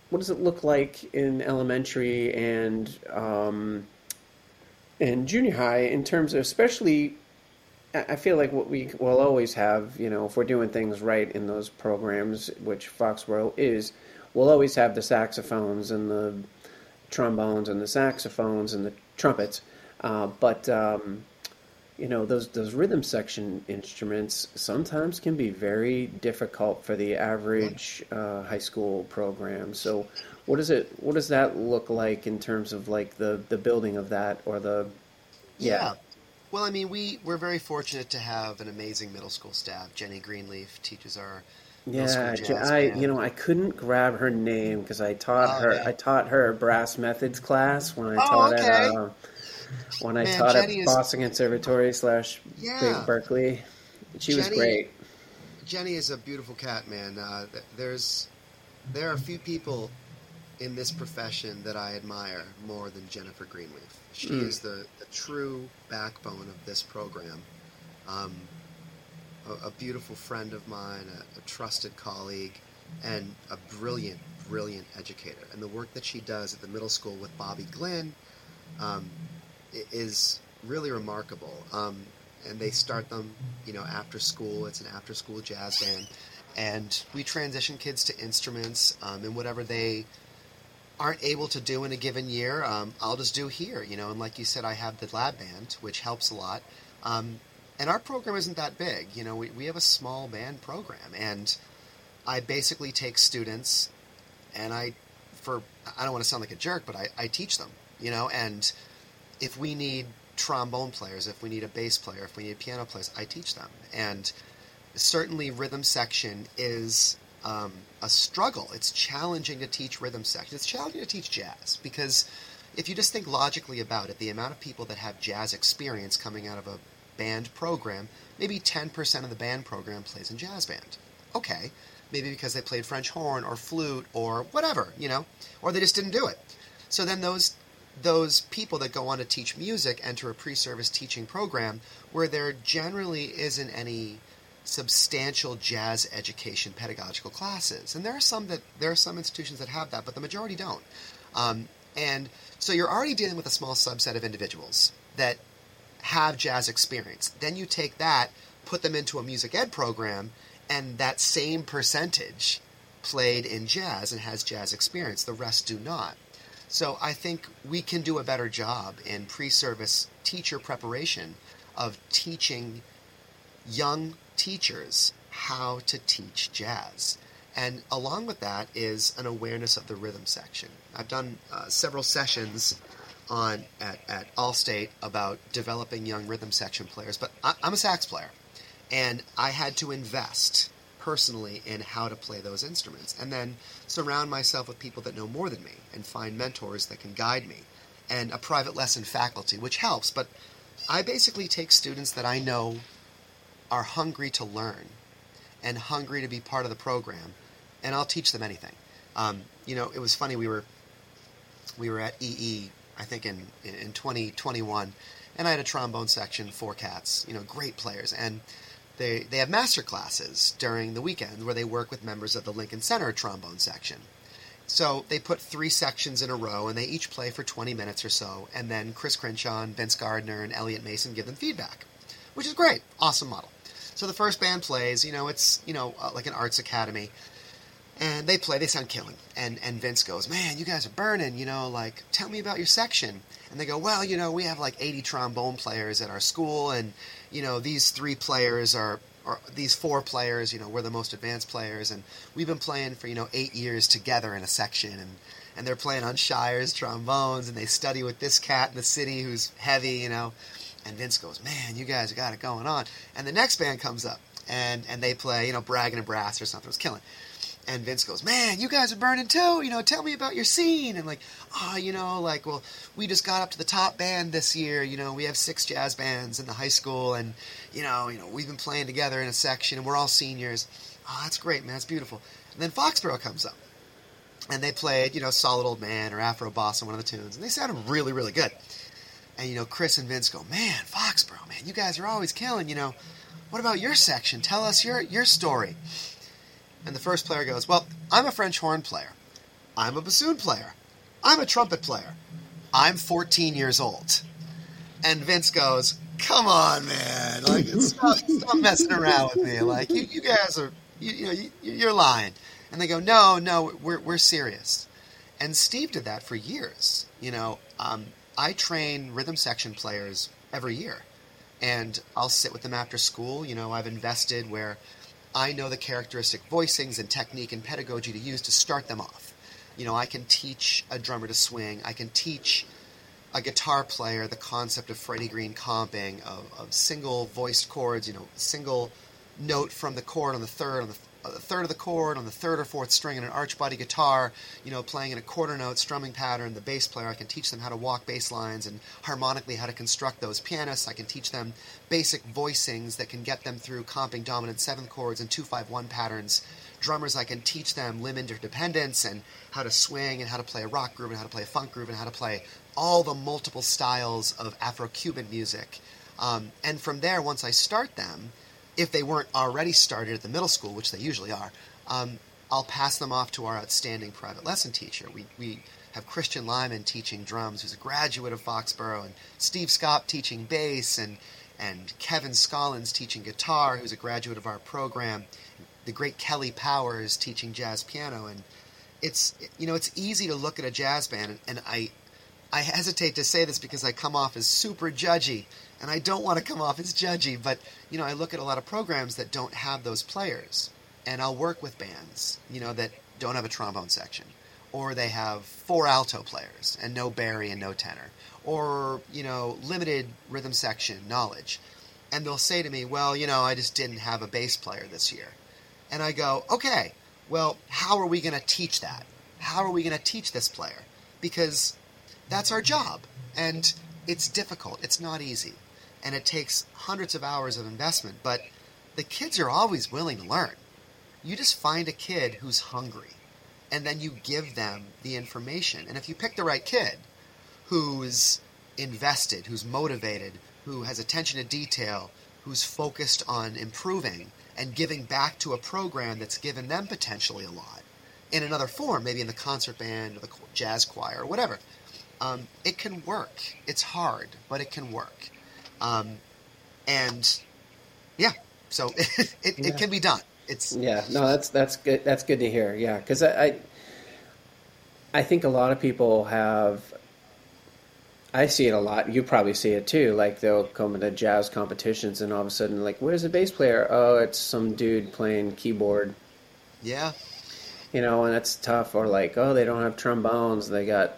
what does it look like in elementary and um, and junior high in terms of especially? I feel like what we will always have, you know, if we're doing things right in those programs, which Foxborough is, we'll always have the saxophones and the trombones and the saxophones and the trumpets. Uh, but um, you know, those those rhythm section instruments sometimes can be very difficult for the average uh, high school program. So, what does it what does that look like in terms of like the the building of that or the yeah. Well, I mean, we, we're very fortunate to have an amazing middle school staff. Jenny Greenleaf teaches our Yeah, I band. you know I couldn't grab her name because I taught Oh, her yeah. I taught her brass methods class when I Oh, taught okay. at uh, when I Man, taught Jenny at is- Boston Conservatory slash Yeah. Big Berklee. She was Jenny- great. Jenny is a beautiful cat, man. Uh, there's there are a few people in this profession that I admire more than Jennifer Greenleaf. She Mm. is the, the true backbone of this program. Um, a, a beautiful friend of mine, a, a trusted colleague, and a brilliant, brilliant educator. And the work that she does at the middle school with Bobby Glenn um, is really remarkable. Um, and they start them, you know, after school. It's an after-school jazz band, and we transition kids to instruments um, and whatever they aren't able to do in a given year. Um, I'll just do here, you know. And like you said, I have the lab band, which helps a lot. Um, and our program isn't that big, you know. We we have a small band program, and I basically take students, and I, for I don't want to sound like a jerk, but I, I teach them, you know. And if we need trombone players, if we need a bass player, if we need piano players, I teach them. And certainly, rhythm section is um, a struggle. It's challenging to teach rhythm section. It's challenging to teach jazz because if you just think logically about it, the amount of people that have jazz experience coming out of a band program, maybe 10% of the band program plays in jazz band. Okay, maybe because they played French horn or flute or whatever, you know, or they just didn't do it. So then those those people that go on to teach music enter a pre-service teaching program where there generally isn't any substantial jazz education pedagogical classes. And there are some that there are some institutions that have that, but the majority don't. Um, and so you're already dealing with a small subset of individuals that have jazz experience. Then you take that, put them into a music ed program, and that same percentage played in jazz and has jazz experience. The rest do not. So I think we can do a better job in pre service teacher preparation of teaching young teachers how to teach jazz. And along with that is an awareness of the rhythm section. I've done uh, several sessions on at, at Allstate about developing young rhythm section players, but I, I'm a sax player, and I had to invest personally in how to play those instruments, and then surround myself with people that know more than me, and find mentors that can guide me, and a private lesson faculty, which helps. But I basically take students that I know are hungry to learn and hungry to be part of the program, and I'll teach them anything. Um, you know, it was funny. We were we were at EE, I think in in 2021, and I had a trombone section, four cats. You know, great players, and they they have master classes during the weekend where they work with members of the Lincoln Center trombone section. So they put three sections in a row, and they each play for 20 minutes or so, and then Chris Crenshaw, and Vince Gardner, and Elliot Mason give them feedback, which is great, awesome model. So the first band plays, you know, it's you know uh, like an arts academy, and they play. They sound killing. And and Vince goes, "Man, you guys are burning. You know, like tell me about your section." And they go, "Well, you know, we have like 80 trombone players at our school, and you know, these three players are." Or these four players, you know, we're the most advanced players, and we've been playing for you know eight years together in a section, and and they're playing on Shires trombones, and they study with this cat in the city who's heavy, you know, and Vince goes, "Man, you guys got it going on." And the next band comes up, and and they play, you know, Bragging in Brass or something. It was killing. And Vince goes, "Man, you guys are burning too. You know, tell me about your scene." And like, oh, you know, like, well, we just got up to the top band this year. You know, we have six jazz bands in the high school, and you know, you know, we've been playing together in a section, and we're all seniors. Oh, that's great, man. That's beautiful. And then Foxborough comes up, and they played, you know, Solid Old Man or Afro Boss on one of the tunes, and they sounded really, really good. And you know, Chris and Vince go, "Man, Foxborough, man, you guys are always killing. You know, what about your section? Tell us your your story." And the first player goes, Well, I'm a French horn player. I'm a bassoon player. I'm a trumpet player. I'm 14 years old. And Vince goes, Come on, man. Like, (laughs) stop, stop messing around with me. Like, you, you guys are, you, you know, you, you're lying. And they go, No, no, we're, we're serious. And Steve did that for years. You know, um, I train rhythm section players every year. And I'll sit with them after school. You know, I've invested where I know the characteristic voicings and technique and pedagogy to use to start them off. You know, I can teach a drummer to swing. I can teach a guitar player the concept of Freddie Green comping, of, of single voiced chords, you know, single note from the chord on the third, on the a third of the chord on the third or fourth string in an arch body guitar, you know, playing in a quarter note strumming pattern. The bass player, I can teach them how to walk bass lines and harmonically how to construct those. Pianists, I can teach them basic voicings that can get them through comping dominant seventh chords and two five one patterns. Drummers, I can teach them limb interdependence and how to swing and how to play a rock groove and how to play a funk groove and how to play all the multiple styles of Afro-Cuban music. Um, and from there, once I start them, if they weren't already started at the middle school, which they usually are, um, I'll pass them off to our outstanding private lesson teacher. We, we have Christian Lyman teaching drums, who's a graduate of Foxborough, and Steve Scott teaching bass, and, and Kevin Scollins teaching guitar, who's a graduate of our program. The great Kelly Powers teaching jazz piano, and it's you know it's easy to look at a jazz band, and, and I I hesitate to say this because I come off as super judgy, and I don't want to come off as judgy, but you know, I look at a lot of programs that don't have those players, and I'll work with bands, you know, that don't have a trombone section, or they have four alto players and no barry and no tenor, or you know, limited rhythm section knowledge, and they'll say to me, "Well, you know, I just didn't have a bass player this year," and I go, "Okay, well, how are we going to teach that? How are we going to teach this player? Because that's our job, and it's difficult. It's not easy." and it takes hundreds of hours of investment, but the kids are always willing to learn. You just find a kid who's hungry, and then you give them the information. And if you pick the right kid who's invested, who's motivated, who has attention to detail, who's focused on improving and giving back to a program that's given them potentially a lot in another form, maybe in the concert band or the jazz choir or whatever. Um, it can work. It's hard, but it can work. Um, and yeah, so (laughs) it, it, Yeah. it can be done. It's Yeah, no, that's that's good. That's good to hear. Yeah, because I, I, I think a lot of people have. I see it a lot. You probably see it too. Like they'll come to jazz competitions, and all of a sudden, like, where's the bass player? Oh, it's some dude playing keyboard. yeah, You know, and that's tough. Or like, oh, they don't have trombones. They got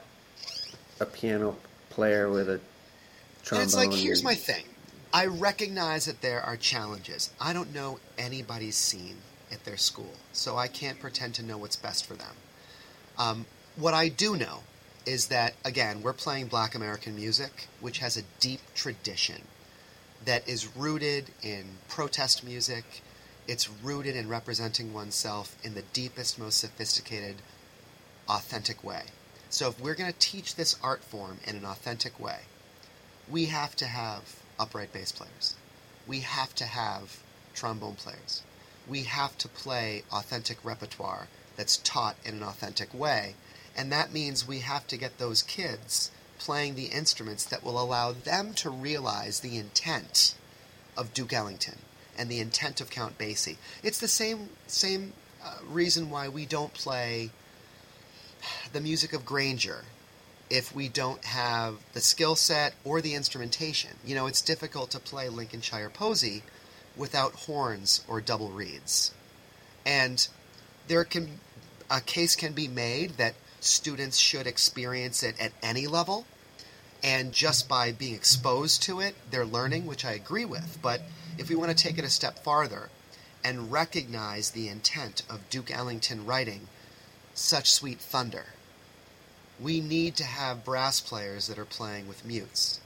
a piano player with a trombone. And it's like, here's my thing. I recognize that there are challenges. I don't know anybody's scene at their school, so I can't pretend to know what's best for them. Um, what I do know is that, again, we're playing black American music, which has a deep tradition that is rooted in protest music. It's rooted in representing oneself in the deepest, most sophisticated, authentic way. So if we're going to teach this art form in an authentic way, we have to have upright bass players. We have to have trombone players. We have to play authentic repertoire that's taught in an authentic way. And that means we have to get those kids playing the instruments that will allow them to realize the intent of Duke Ellington and the intent of Count Basie. It's the same same uh, reason why we don't play the music of Granger if we don't have the skill set or the instrumentation. You know, it's difficult to play Lincolnshire Posy without horns or double reeds. And there can a case can be made that students should experience it at any level and just by being exposed to it they're learning which i agree with but if we want to take it a step farther and recognize the intent of duke ellington writing such sweet thunder we need to have brass players that are playing with mutes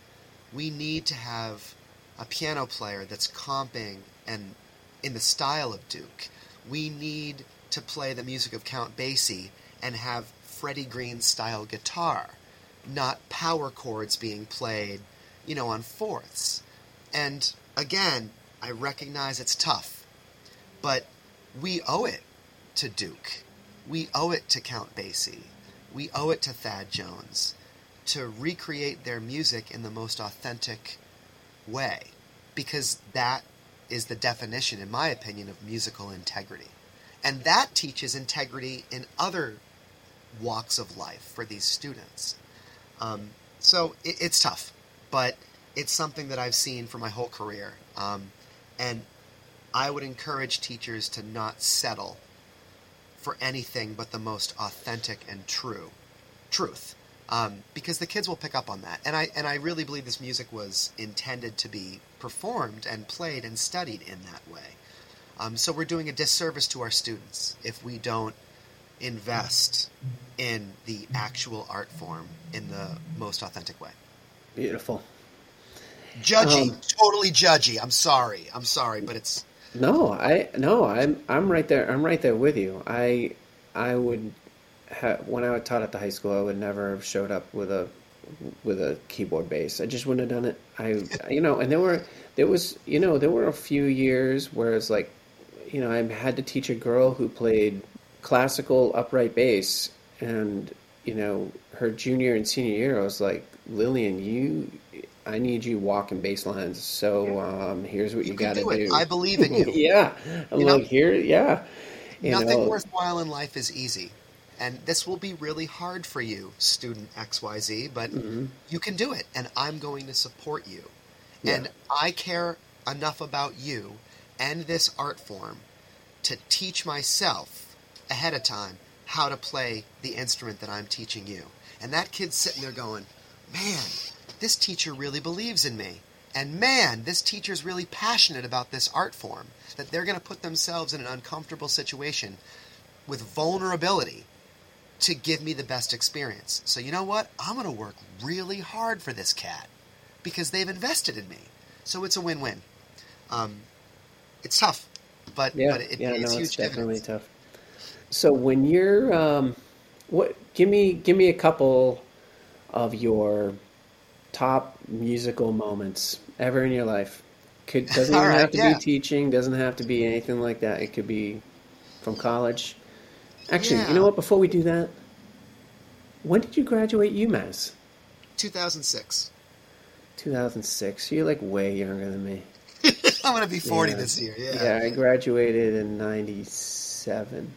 we need to have a piano player that's comping and in the style of duke we need to play the music of count basie and have freddie green style guitar not power chords being played, you know, on fourths. And again, I recognize it's tough, but we owe it to Duke. We owe it to Count Basie. We owe it to Thad Jones to recreate their music in the most authentic way because that is the definition, in my opinion, of musical integrity. And that teaches integrity in other walks of life for these students. Um, so it, it's tough, but it's something that I've seen for my whole career. Um, and I would encourage teachers to not settle for anything but the most authentic and true truth. Um, because the kids will pick up on that, and I and I really believe this music was intended to be performed and played and studied in that way. Um, so we're doing a disservice to our students if we don't invest in the actual art form in the most authentic way. Beautiful. Judgy, Um, totally judgy. I'm sorry. I'm sorry, but it's No, I no, I'm I'm right there. I'm right there with you. I I would ha when I was taught at the high school, I would never have showed up with a with a keyboard bass. I just wouldn't have done it. I you know, and there were there was you know there were a few years where it's like, you know, I had to teach a girl who played classical upright bass, and you know, her junior and senior year, I was like, Lillian, you. I need you walking bass lines, so um, here's what you, you got to do do. I believe in you. (laughs) yeah, I'm You know- like here, yeah. You Nothing know, worthwhile in life is easy. And this will be really hard for you, student XYZ, but Mhm. you can do it, and I'm going to support you. Yeah. And I care enough about you and this art form to teach myself ahead of time how to play the instrument that I'm teaching you. And that kid's sitting there going, man, this teacher really believes in me. And man, this teacher's really passionate about this art form, that they're going to put themselves in an uncomfortable situation with vulnerability to give me the best experience. So, you know what? I'm going to work really hard for this cat because they've invested in me. So it's a win-win. Um, it's tough, but Yeah, but it yeah, pays no, huge it's definitely dividends. tough. So when you're, um, what? Give me, give me a couple of your top musical moments ever in your life. Could (laughs) doesn't even right, have to yeah. be teaching. Doesn't have to be anything like that. It could be from college. Actually, you know what? Before we do that, when did you graduate UMass? 2006. 2006. You're like way younger than me. (laughs) I'm gonna be 40 Yeah. this year. Yeah, I graduated in '97.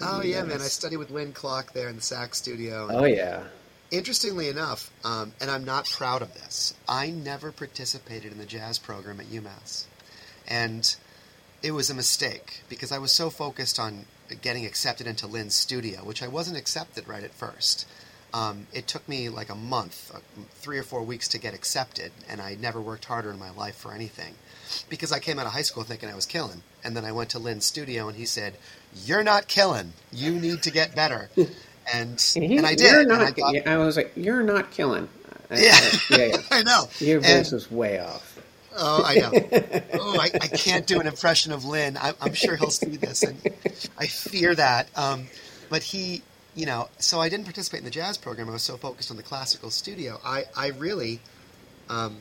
Oh yeah, man! I studied with Lynn Klock there in the sax studio. Oh yeah. Interestingly enough, um, and I'm not proud of this, I never participated in the jazz program at UMass, and it was a mistake because I was so focused on getting accepted into Lynn's studio, which I wasn't accepted right at first. Um, it took me like a month, uh, three or four weeks to get accepted, and I never worked harder in my life for anything because I came out of high school thinking I was killing, and then I went to Lynn's studio, and he said, "You're not killing. You need to get better." (laughs) And and I did. And not. I got- yeah, I was like, you're not killing. I- (laughs) yeah, I- yeah, yeah. (laughs) I know. Your And- voice was way off. oh, I know. (laughs) Oh, I, I can't do an impression of Lynn. I, I'm sure he'll see this, and I fear that. Um, but he, you know, so I didn't participate in the jazz program. I was so focused on the classical studio. I, I really, um,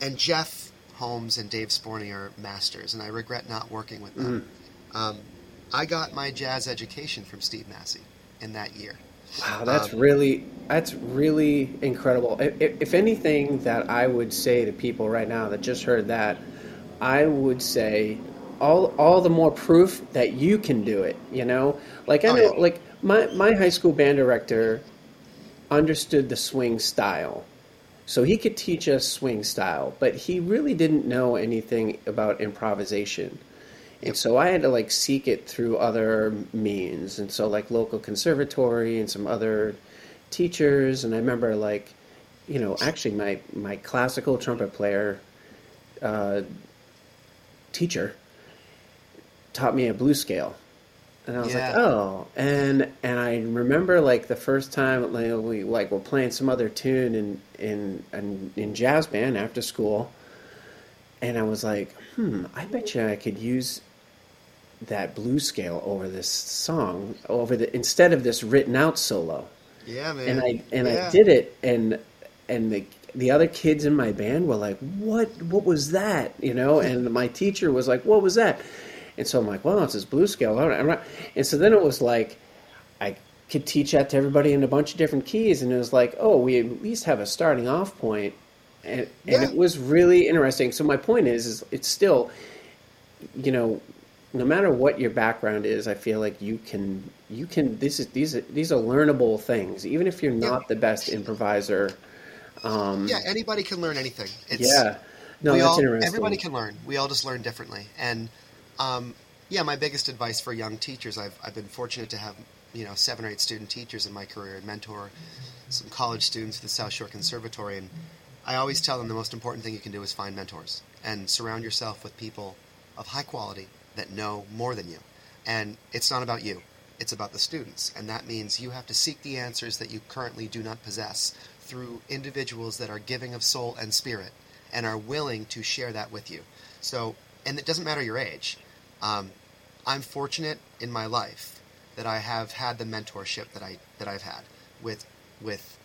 and Jeff Holmes and Dave Sporny are masters, and I regret not working with them. Um, I got my jazz education from Steve Massey in that year. Wow, that's Um, really that's really incredible. If, if anything that I would say to people right now that just heard that, I would say all all the more proof that you can do it. You know, like I Oh, know, yeah. like my my high school band director understood the swing style. So he could teach us swing style, but he really didn't know anything about improvisation. And so I had to like seek it through other means. And so like local conservatory and some other teachers and I remember like you know, actually my my classical trumpet player uh, teacher taught me a blues scale. And I was Yeah. like, "Oh." And and I remember like the first time like, we like were playing some other tune in in in, in jazz band after school. And I was like, "Hmm, I bet you I could use that blues scale over this song over the instead of this written out solo." Yeah, man. and I and Yeah. I did it, and and the the other kids in my band were like, "What? What was that?" You know, (laughs) and my teacher was like, "What was that?" And so I'm like, "Well, it's this blues scale." all right, all right." And so then it was like, I could teach that to everybody in a bunch of different keys, and it was like, "Oh, we at least have a starting off point," and and it was really interesting. So my point is, is it's still, you know, no matter what your background is, I feel like you can you can this is these are, these are learnable things, even if you're Yeah. not the best improviser. Um, yeah, anybody can learn anything. It's, yeah, no, that's all, interesting. Everybody can learn. We all just learn differently. And um, yeah, my biggest advice for young teachers, I've, I've been fortunate to have you know seven or eight student teachers in my career and mentor some college students at the South Shore Conservatory. And I always tell them the most important thing you can do is find mentors and surround yourself with people of high quality that know more than you. And it's not about you. It's about the students, and that means you have to seek the answers that you currently do not possess through individuals that are giving of soul and spirit and are willing to share that with you. So, and it doesn't matter your age. Um, I'm fortunate in my life that I have had the mentorship that I that I've had with with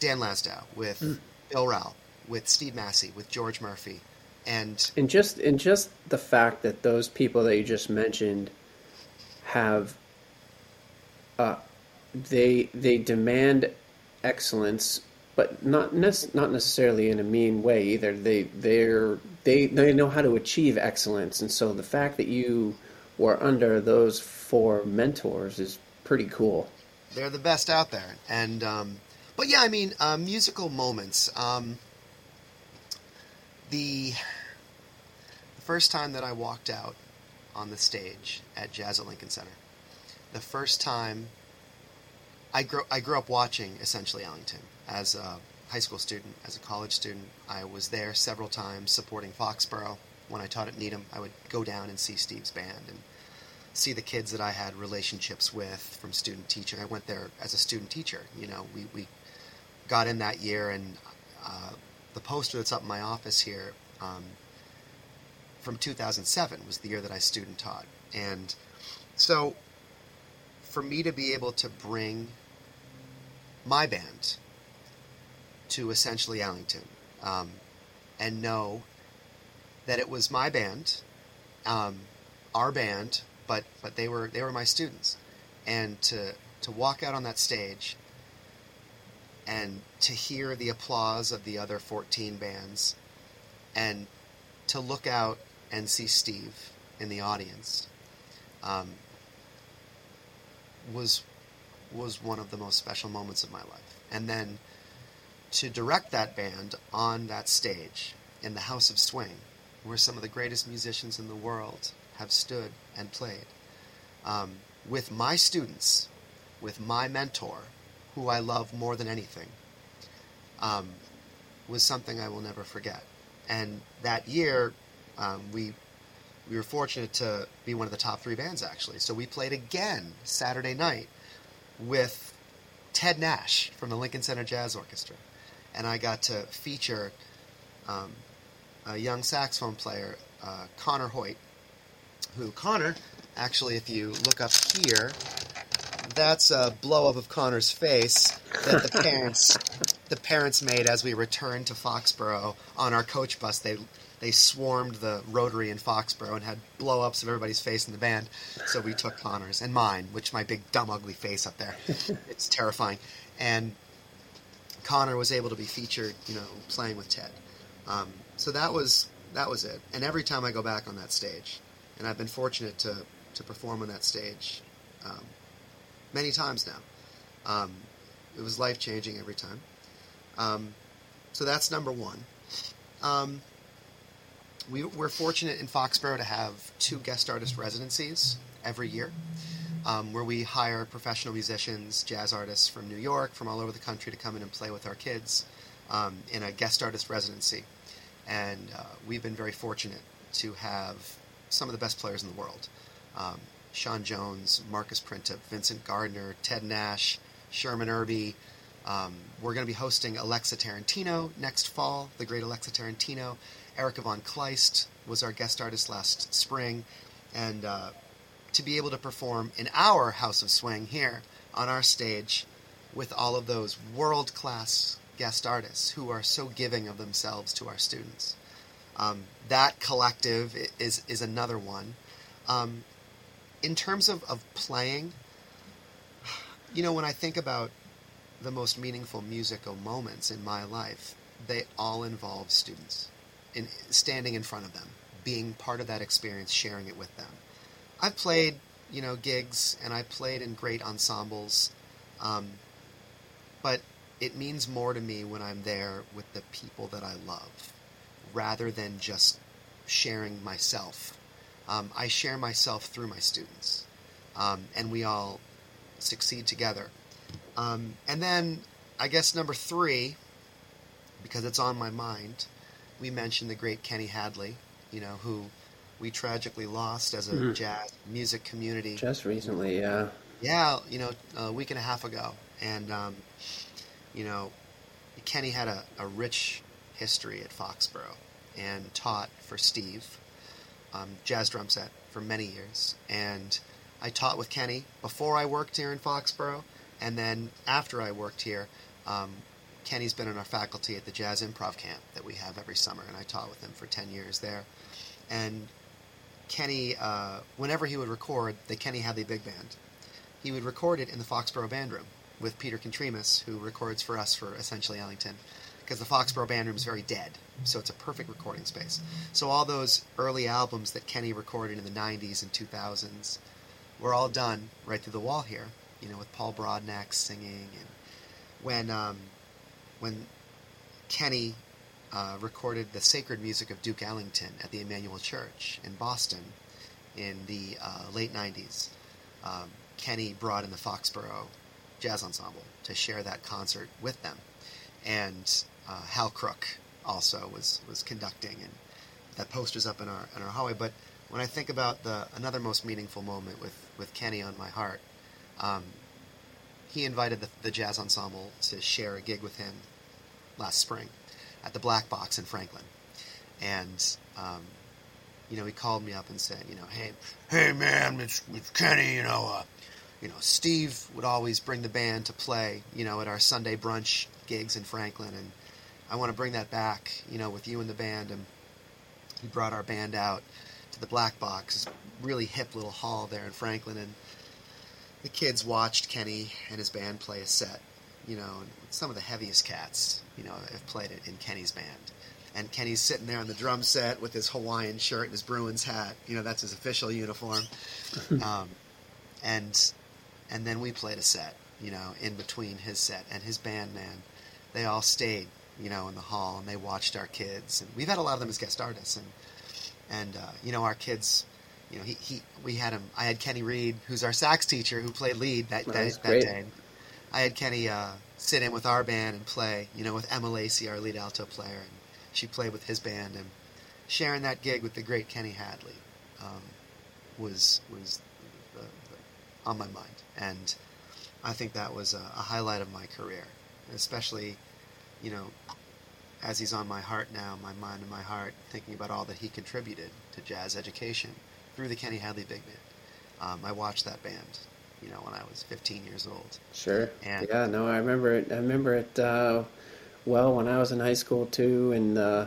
Dan Lasdow, with Bill Rao, with Steve Massey, with George Murphy, and and just and just the fact that those people that you just mentioned have uh, they they demand excellence but not nec- not necessarily in a mean way either they they're they they know how to achieve excellence and so the fact that you were under those four mentors is pretty cool they're the best out there. And um, but yeah, I mean, uh, musical moments. Um, the first time that I walked out on the stage at Jazz at Lincoln Center, the first time I grew I grew up watching essentially Ellington as a high school student, as a college student. I was there several times supporting Foxborough. When I taught at Needham, I would go down and see Steve's band and see the kids that I had relationships with from student teaching. I went there as a student teacher. You know, we, we got in that year, and uh, the poster that's up in my office here, Um, from 2007 was the year that I student taught, and so for me to be able to bring my band to essentially Ellington um, and know that it was my band, um, our band, but but they were they were my students, and to to walk out on that stage and to hear the applause of the other 14 bands and to look out and see Steve in the audience um, was was one of the most special moments of my life. And then to direct that band on that stage in the House of Swing, where some of the greatest musicians in the world have stood and played, um, with my students, with my mentor, who I love more than anything, um, was something I will never forget. And that year, um, we we were fortunate to be one of the top three bands actually. So we played again Saturday night with Ted Nash from the Lincoln Center Jazz Orchestra, and I got to feature um, a young saxophone player, uh, Connor Hoyt, who Connor, actually, if you look up here, that's a blow up of Connor's face that the (laughs) parents the parents made as we returned to Foxborough on our coach bus. They they swarmed the Rotary in Foxborough and had blow ups of everybody's face in the band. So we took Connor's and mine, which my big dumb ugly face up there. (laughs) it's terrifying. And Connor was able to be featured, you know, playing with Ted. Um, so that was that was it. And every time I go back on that stage, and I've been fortunate to to perform on that stage um, many times now. Um, it was life changing every time. Um, so that's number one. Um, we, we're fortunate in Foxborough to have two guest artist residencies every year, um, where we hire professional musicians, jazz artists from New York, from all over the country to come in and play with our kids um, in a guest artist residency. And uh, we've been very fortunate to have some of the best players in the world. Um, Sean Jones, Marcus Printup, Vincent Gardner, Ted Nash, Sherman Irby. Um, we're going to be hosting Alexa Tarantino next fall, the great Alexa Tarantino. Erica von Kleist was our guest artist last spring, and uh, to be able to perform in our House of Swing here on our stage with all of those world class guest artists who are so giving of themselves to our students. Um, that collective is is another one. Um, in terms of, of playing, (sighs) you know, when I think about the most meaningful musical moments in my life, they all involve students in standing in front of them, being part of that experience, sharing it with them. I've played, you know, gigs and I played in great ensembles, um, but it means more to me when I'm there with the people that I love, rather than just sharing myself. Um, I share myself through my students, um, and we all succeed together. Um, and then, I guess number three, because it's on my mind, we mentioned the great Kenny Hadley, you know, who we tragically lost as a mm-hmm. jazz music community. Just recently, yeah. Yeah, you know, a week and a half ago. And, um, you know, Kenny had a, a, rich history at Foxborough and taught for Steve, um, jazz drum set, for many years. And I taught with Kenny before I worked here in Foxborough, and then after I worked here, um, Kenny's been in our faculty at the Jazz Improv Camp that we have every summer, and I taught with him for 10 years there. And Kenny, uh, whenever he would record the Kenny Hadley Big Band, he would record it in the Foxborough Band Room with Peter Contreras, who records for us for essentially Ellington, because the Foxborough Band Room is very dead, so it's a perfect recording space. So all those early albums that Kenny recorded in the 90s and 2000s were all done right through the wall here, you know, with Paul Broadnax singing, and when um, when Kenny uh, recorded the sacred music of Duke Ellington at the Emmanuel Church in Boston in the uh, late 90s. Um, Kenny brought in the Foxborough Jazz Ensemble to share that concert with them. And uh, Hal Crook also was, was conducting, and that poster's up in our, in our hallway. But when I think about the another most meaningful moment with, with Kenny on my heart, um, he invited the, the jazz ensemble to share a gig with him last spring at the Black Box in Franklin. and um, you know he called me up and said, you know, hey, hey man, it's, it's Kenny, you know, uh, you know, Steve would always bring the band to play, you know, at our Sunday brunch gigs in Franklin, and I want to bring that back, you know, with you and the band. And he brought our band out to the Black Box, really hip little hall there in Franklin, and the kids watched Kenny and his band play a set, you know, some of the heaviest cats, you know, have played it in Kenny's band. And Kenny's sitting there on the drum set with his Hawaiian shirt and his Bruins hat. You know, that's his official uniform. (laughs) um, and and then we played a set, you know, in between his set and his band. Man, they all stayed, you know, in the hall and they watched our kids. And we've had a lot of them as guest artists, and and uh, you know, our kids. You know, he, he we had him. I had Kenny Reed, who's our sax teacher, who played lead that That that, that day. I had Kenny uh, sit in with our band and play, you know, with Emma Lacey, our lead alto player, and she played with his band. And sharing that gig with the great Kenny Hadley um, was was the, the, on my mind, and I think that was a, a highlight of my career, especially, you know, as he's on my heart now, my mind and my heart, thinking about all that he contributed to jazz education through the Kenny Hadley Big Band. Um, I watched that band, you know, when I was 15 years old. Sure. And- yeah, no, I remember it. I remember it uh, well when I was in high school too, and uh,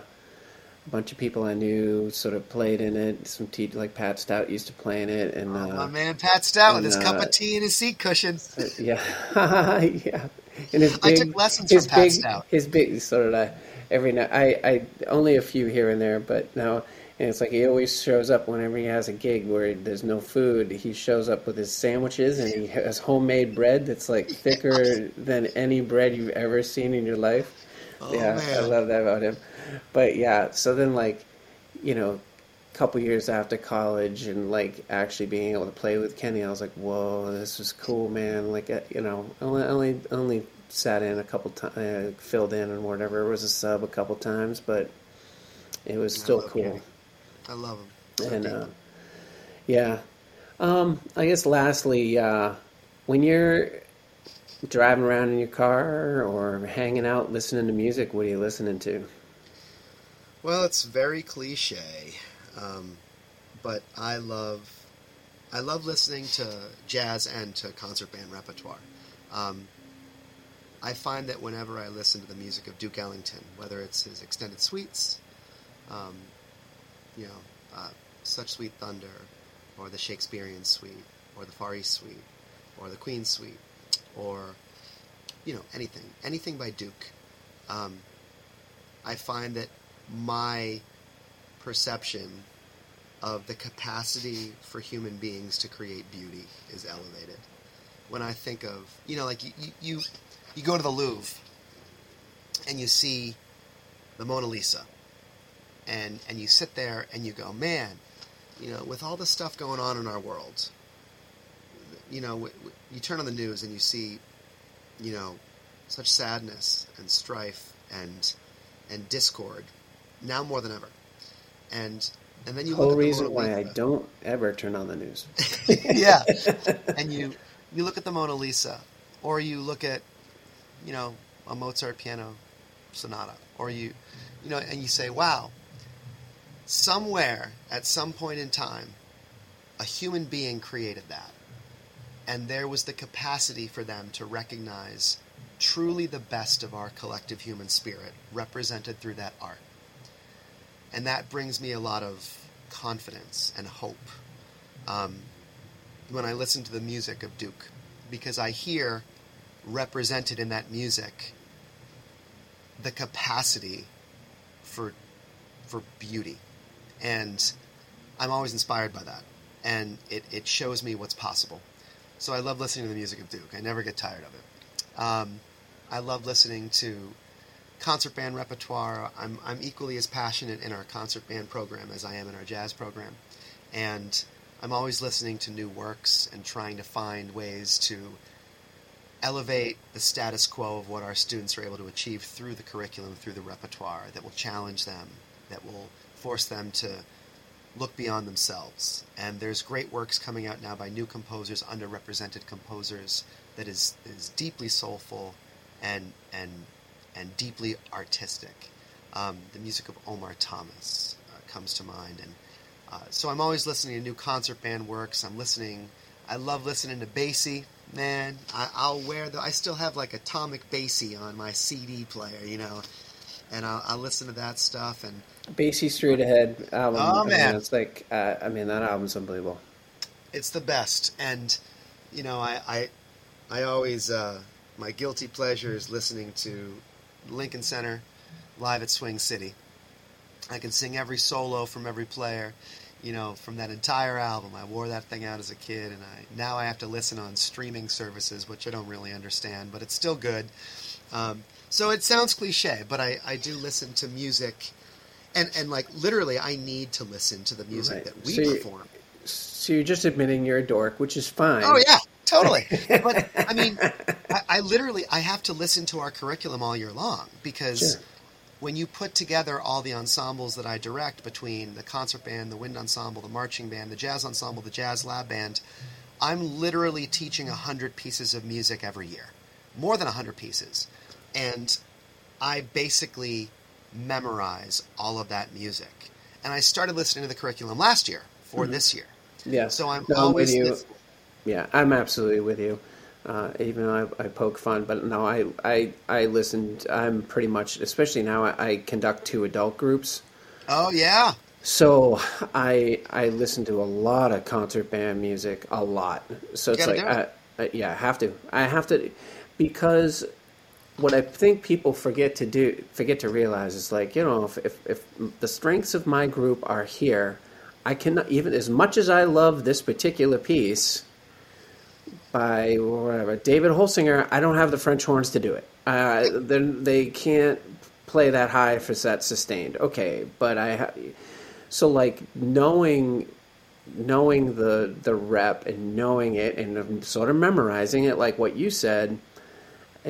a bunch of people I knew sort of played in it. Some te- like Pat Stout used to play in it, and Oh, uh, my man Pat Stout with and, his cup uh, of tea and his seat cushion. (laughs) yeah, (laughs) yeah. And his big, I took lessons his from Pat big, Stout. His big, so did I. Every night, I, I only a few here and there, but now, and it's like he always shows up whenever he has a gig where there's no food. He shows up with his sandwiches and he has homemade bread that's like thicker (laughs) than any bread you've ever seen in your life. Oh, yeah, I love that about him. But yeah, so then like, you know, a couple years after college and like actually being able to play with Kenny, I was like, whoa, this was cool, man. Like, uh, you know, only only only sat in a couple times, uh, filled in and whatever. It was a sub a couple times, but it was still cool. Kenny. I love him. So And uh, yeah, um, I guess lastly, uh, when you're driving around in your car or hanging out listening to music, what are you listening to? Well, it's very cliche, um, but I love I love listening to jazz and to concert band repertoire. Um, I find that whenever I listen to the music of Duke Ellington, whether it's his extended suites, um, you know, uh, Such Sweet Thunder, or the Shakespearean Suite, or the Far East Suite, or the Queen Suite, or you know anything, anything by Duke. Um, I find that my perception of the capacity for human beings to create beauty is elevated. When I think of, you know, like you, you, you, you go to the Louvre and you see the Mona Lisa, and and you sit there and you go, man, you know, with all the stuff going on in our world, you know, w- w- you turn on the news and you see, you know, such sadness and strife and and discord now more than ever. And and then you Whole look at the reason Mona why I don't ever turn on the news. (laughs) yeah. (laughs) And you you look at the Mona Lisa, or you look at, you know, a Mozart piano sonata, or you, you know, and you say, wow, somewhere at some point in time, a human being created that, and there was the capacity for them to recognize truly the best of our collective human spirit represented through that art. And that brings me a lot of confidence and hope. Um, when I listen to the music of Duke because I hear represented in that music the capacity for for beauty and I'm always inspired by that. And it, it shows me what's possible. So I love listening to the music of Duke. I never get tired of it. Um, I love listening to concert band repertoire. I'm, I'm equally as passionate in our concert band program as I am in our jazz program. And I'm always listening to new works and trying to find ways to elevate the status quo of what our students are able to achieve through the curriculum, through the repertoire, that will challenge them, that will force them to look beyond themselves. And there's great works coming out now by new composers, underrepresented composers, that is, is deeply soulful and, and, and deeply artistic. Um, the music of Omar Thomas uh, comes to mind, and uh, so I'm always listening to new concert band works. I'm listening. I love listening to Basie. Man, I, I'll wear the. I still have like Atomic Basie on my CD player, you know, and I'll, I'll listen to that stuff. And Basie Straight Ahead album. Oh, I mean, man. it's like uh, I mean that album's unbelievable. it's the best. And you know, I I, I always uh, my guilty pleasure is listening to Lincoln Center live at Swing City. I can sing every solo from every player, you know, from that entire album. I wore that thing out as a kid, and I now I have to listen on streaming services, which I don't really understand, but it's still good. Um, so it sounds cliche, but I, I do listen to music, and and like literally, I need to listen to the music Right. that we So you- perform. So you're just admitting you're a dork, which is fine. Oh yeah, totally. but I mean, (laughs) I, I literally I have to listen to our curriculum all year long because Sure. when you put together all the ensembles that I direct between the concert band, the wind ensemble, the marching band, the jazz ensemble, the jazz lab band, I'm literally teaching a hundred pieces of music every year, more than a hundred pieces, and I basically memorize all of that music. And I started listening to the curriculum last year for this year. Yeah. So I'm Mm-hmm. No, always with you. lis- Yeah, I'm absolutely with you. Uh, even though I, I poke fun, but no, I, I I listened. I'm pretty much, especially now, I, I conduct two adult groups. Oh yeah. So I I listen to a lot of concert band music, a lot. So it's gotta like. I, I, yeah, I have to. I have to because what I think people forget to do, forget to realize is like you know, if if, if the strengths of my group are here, I cannot even as much as I love this particular piece by whatever David Holsinger, I don't have the French horns to do it. Uh, they can't play that high for that sustained. Okay, but I so like knowing knowing the the rep and knowing it and sort of memorizing it, like what you said,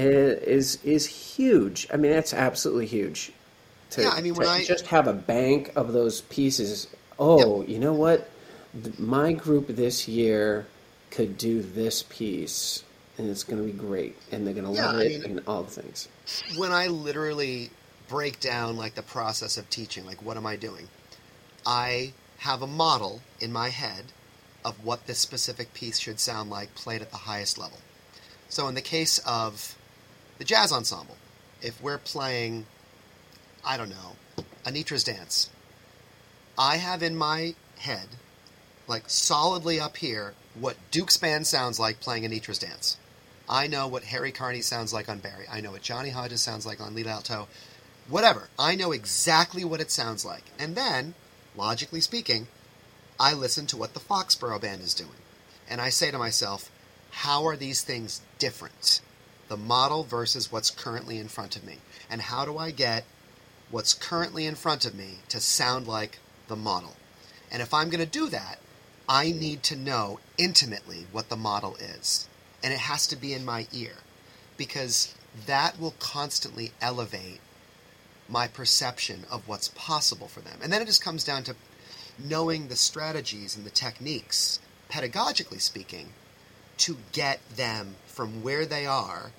is is huge. I mean, that's absolutely huge. To, Yeah, I mean, when to I- just have a bank of those pieces. Oh, you know what? My group this year could do this piece, and it's going to be great, and they're going to Yeah, love I it mean- and all the things. when I literally break down like the process of teaching, like what am I doing? I have a model in my head of what this specific piece should sound like played at the highest level. So in the case of the jazz ensemble, if we're playing, I don't know, Anitra's dance, I have in my head, like solidly up here, what Duke's band sounds like playing Anitra's dance. I know what Harry Carney sounds like on bari. I know what Johnny Hodges sounds like on Lead Alto. Whatever. I know exactly what it sounds like. And then, logically speaking, I listen to what the Foxborough Band is doing. And I say to myself, how are these things different? The model versus what's currently in front of me. And how do I get what's currently in front of me to sound like the model? And if I'm going to do that, I need to know intimately what the model is. And it has to be in my ear because that will constantly elevate my perception of what's possible for them. And then it just comes down to knowing the strategies and the techniques, pedagogically speaking, to get them from where they are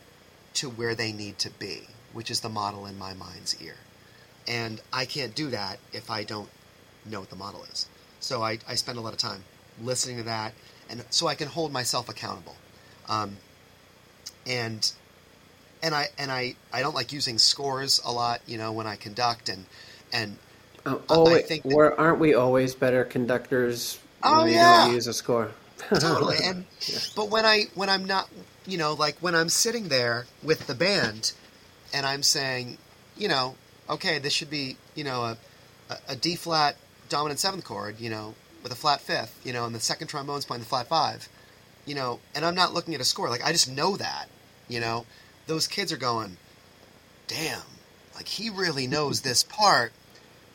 to where they need to be, which is the model in my mind's ear. And I can't do that if I don't know what the model is. So I, I spend a lot of time listening to that, and so I can hold myself accountable. Um, and and I and I, I don't like using scores a lot, you know, when I conduct and and Oh, I- I think that- aren't we always better conductors Oh, when we yeah. don't use a score? (laughs) totally and (laughs) but when i when i'm not you know like when i'm sitting there with the band and i'm saying you know okay this should be you know a, a, a d flat dominant seventh chord you know with a flat fifth you know and the second trombone's playing the flat five you know and i'm not looking at a score. Like i just know that you know. Those kids are going damn like he really knows this (laughs) part.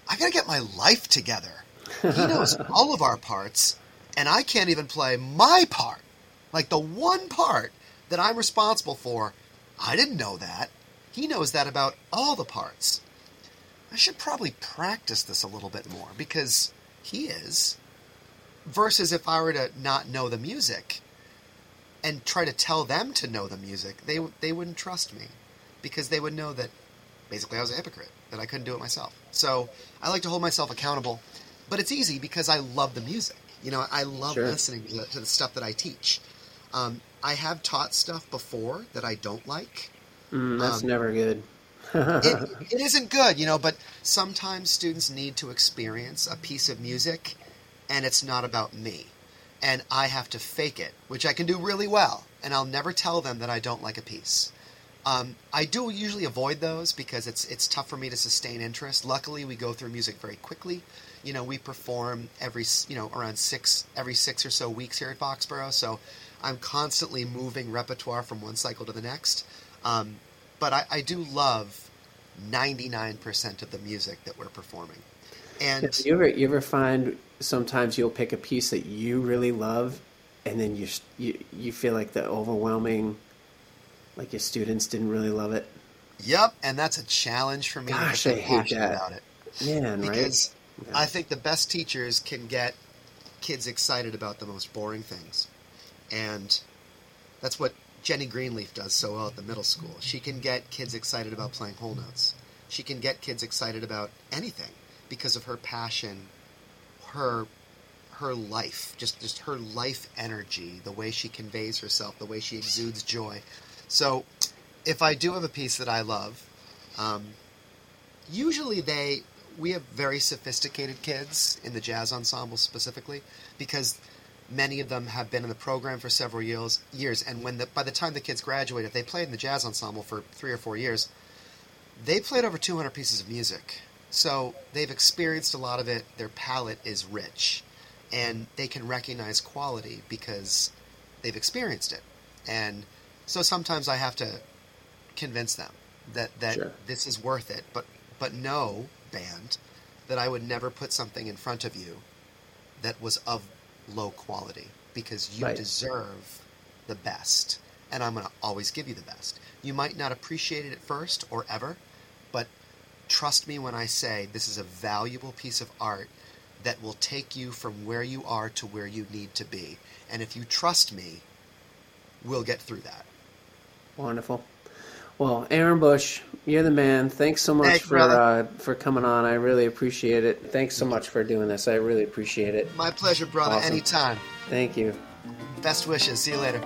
I gotta get my life together. He knows (laughs) all of our parts, and I can't even play my part. Like the one part that I'm responsible for, I didn't know that. He knows that about all the parts. I should probably practice this a little bit more because he is. Versus if I were to not know the music and try to tell them to know the music, they they wouldn't trust me because they would know that basically I was a hypocrite. that I couldn't do it myself. So I like to hold myself accountable, but it's easy because I love the music. You know, I love Sure. listening to the, to the stuff that I teach. Um, I have taught stuff before that I don't like. Mm, that's Um, never good. it, (laughs) it isn't good, you know, but sometimes students need to experience a piece of music and it's not about me. And I have to fake it, which I can do really well. And I'll never tell them that I don't like a piece. Um, I do usually avoid those because it's it's tough for me to sustain interest. Luckily, we go through music very quickly. You know, we perform every you know around six every six or so weeks here at Foxborough, so I'm constantly moving repertoire from one cycle to the next. Um, but I, I do love 99% of the music that we're performing. And you ever you ever find sometimes you'll pick a piece that you really love, and then you you you feel like the overwhelming, like your students didn't really love it. yep, and that's a challenge for me Gosh, I hate that. about it. Man, Because right? I think the best teachers can get kids excited about the most boring things. And that's what Jenny Greenleaf does so well at the middle school. She can get kids excited about playing whole notes. She can get kids excited about anything because of her passion, her her life, just just her life energy, the way she conveys herself, the way she exudes joy. So, if I do have a piece that I love, um, usually they we have very sophisticated kids in the jazz ensemble specifically because many of them have been in the program for several years years and when the by the time the kids graduate if they played in the jazz ensemble for 3 or 4 years they played over 200 pieces of music. So they've experienced a lot of it. Their palate is rich and they can recognize quality because they've experienced it. And so sometimes I have to convince them that that Sure. this is worth it. But but know band that I would never put something in front of you that was of low quality because you Right. deserve the best and I'm going to always give you the best. You might not appreciate it at first or ever, but trust me when I say this is a valuable piece of art that will take you from where you are to where you need to be. And if you trust me, we'll get through that. Wonderful. Well, Aaron Bush, you're the man. Thanks so much Thanks, for uh, for coming on. I really appreciate it. Thanks so much for doing this. I really appreciate it. My pleasure, brother. Awesome. Anytime. Thank you. Best wishes. See you later.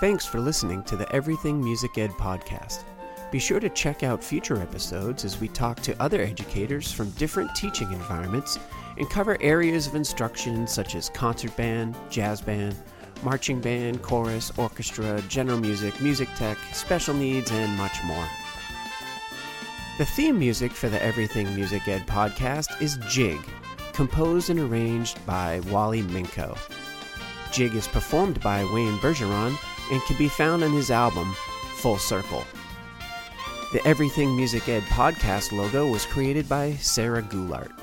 Thanks for listening to the Everything Music Ed podcast. Be sure to check out future episodes as we talk to other educators from different teaching environments and cover areas of instruction such as concert band, jazz band, marching band, chorus, orchestra, general music, music tech, special needs, and much more. The theme music for the Everything Music Ed podcast is Jig, composed and arranged by Wally Minko. Jig is performed by Wayne Bergeron and can be found on his album Full Circle. The Everything Music Ed podcast logo was created by Sarah Goulart.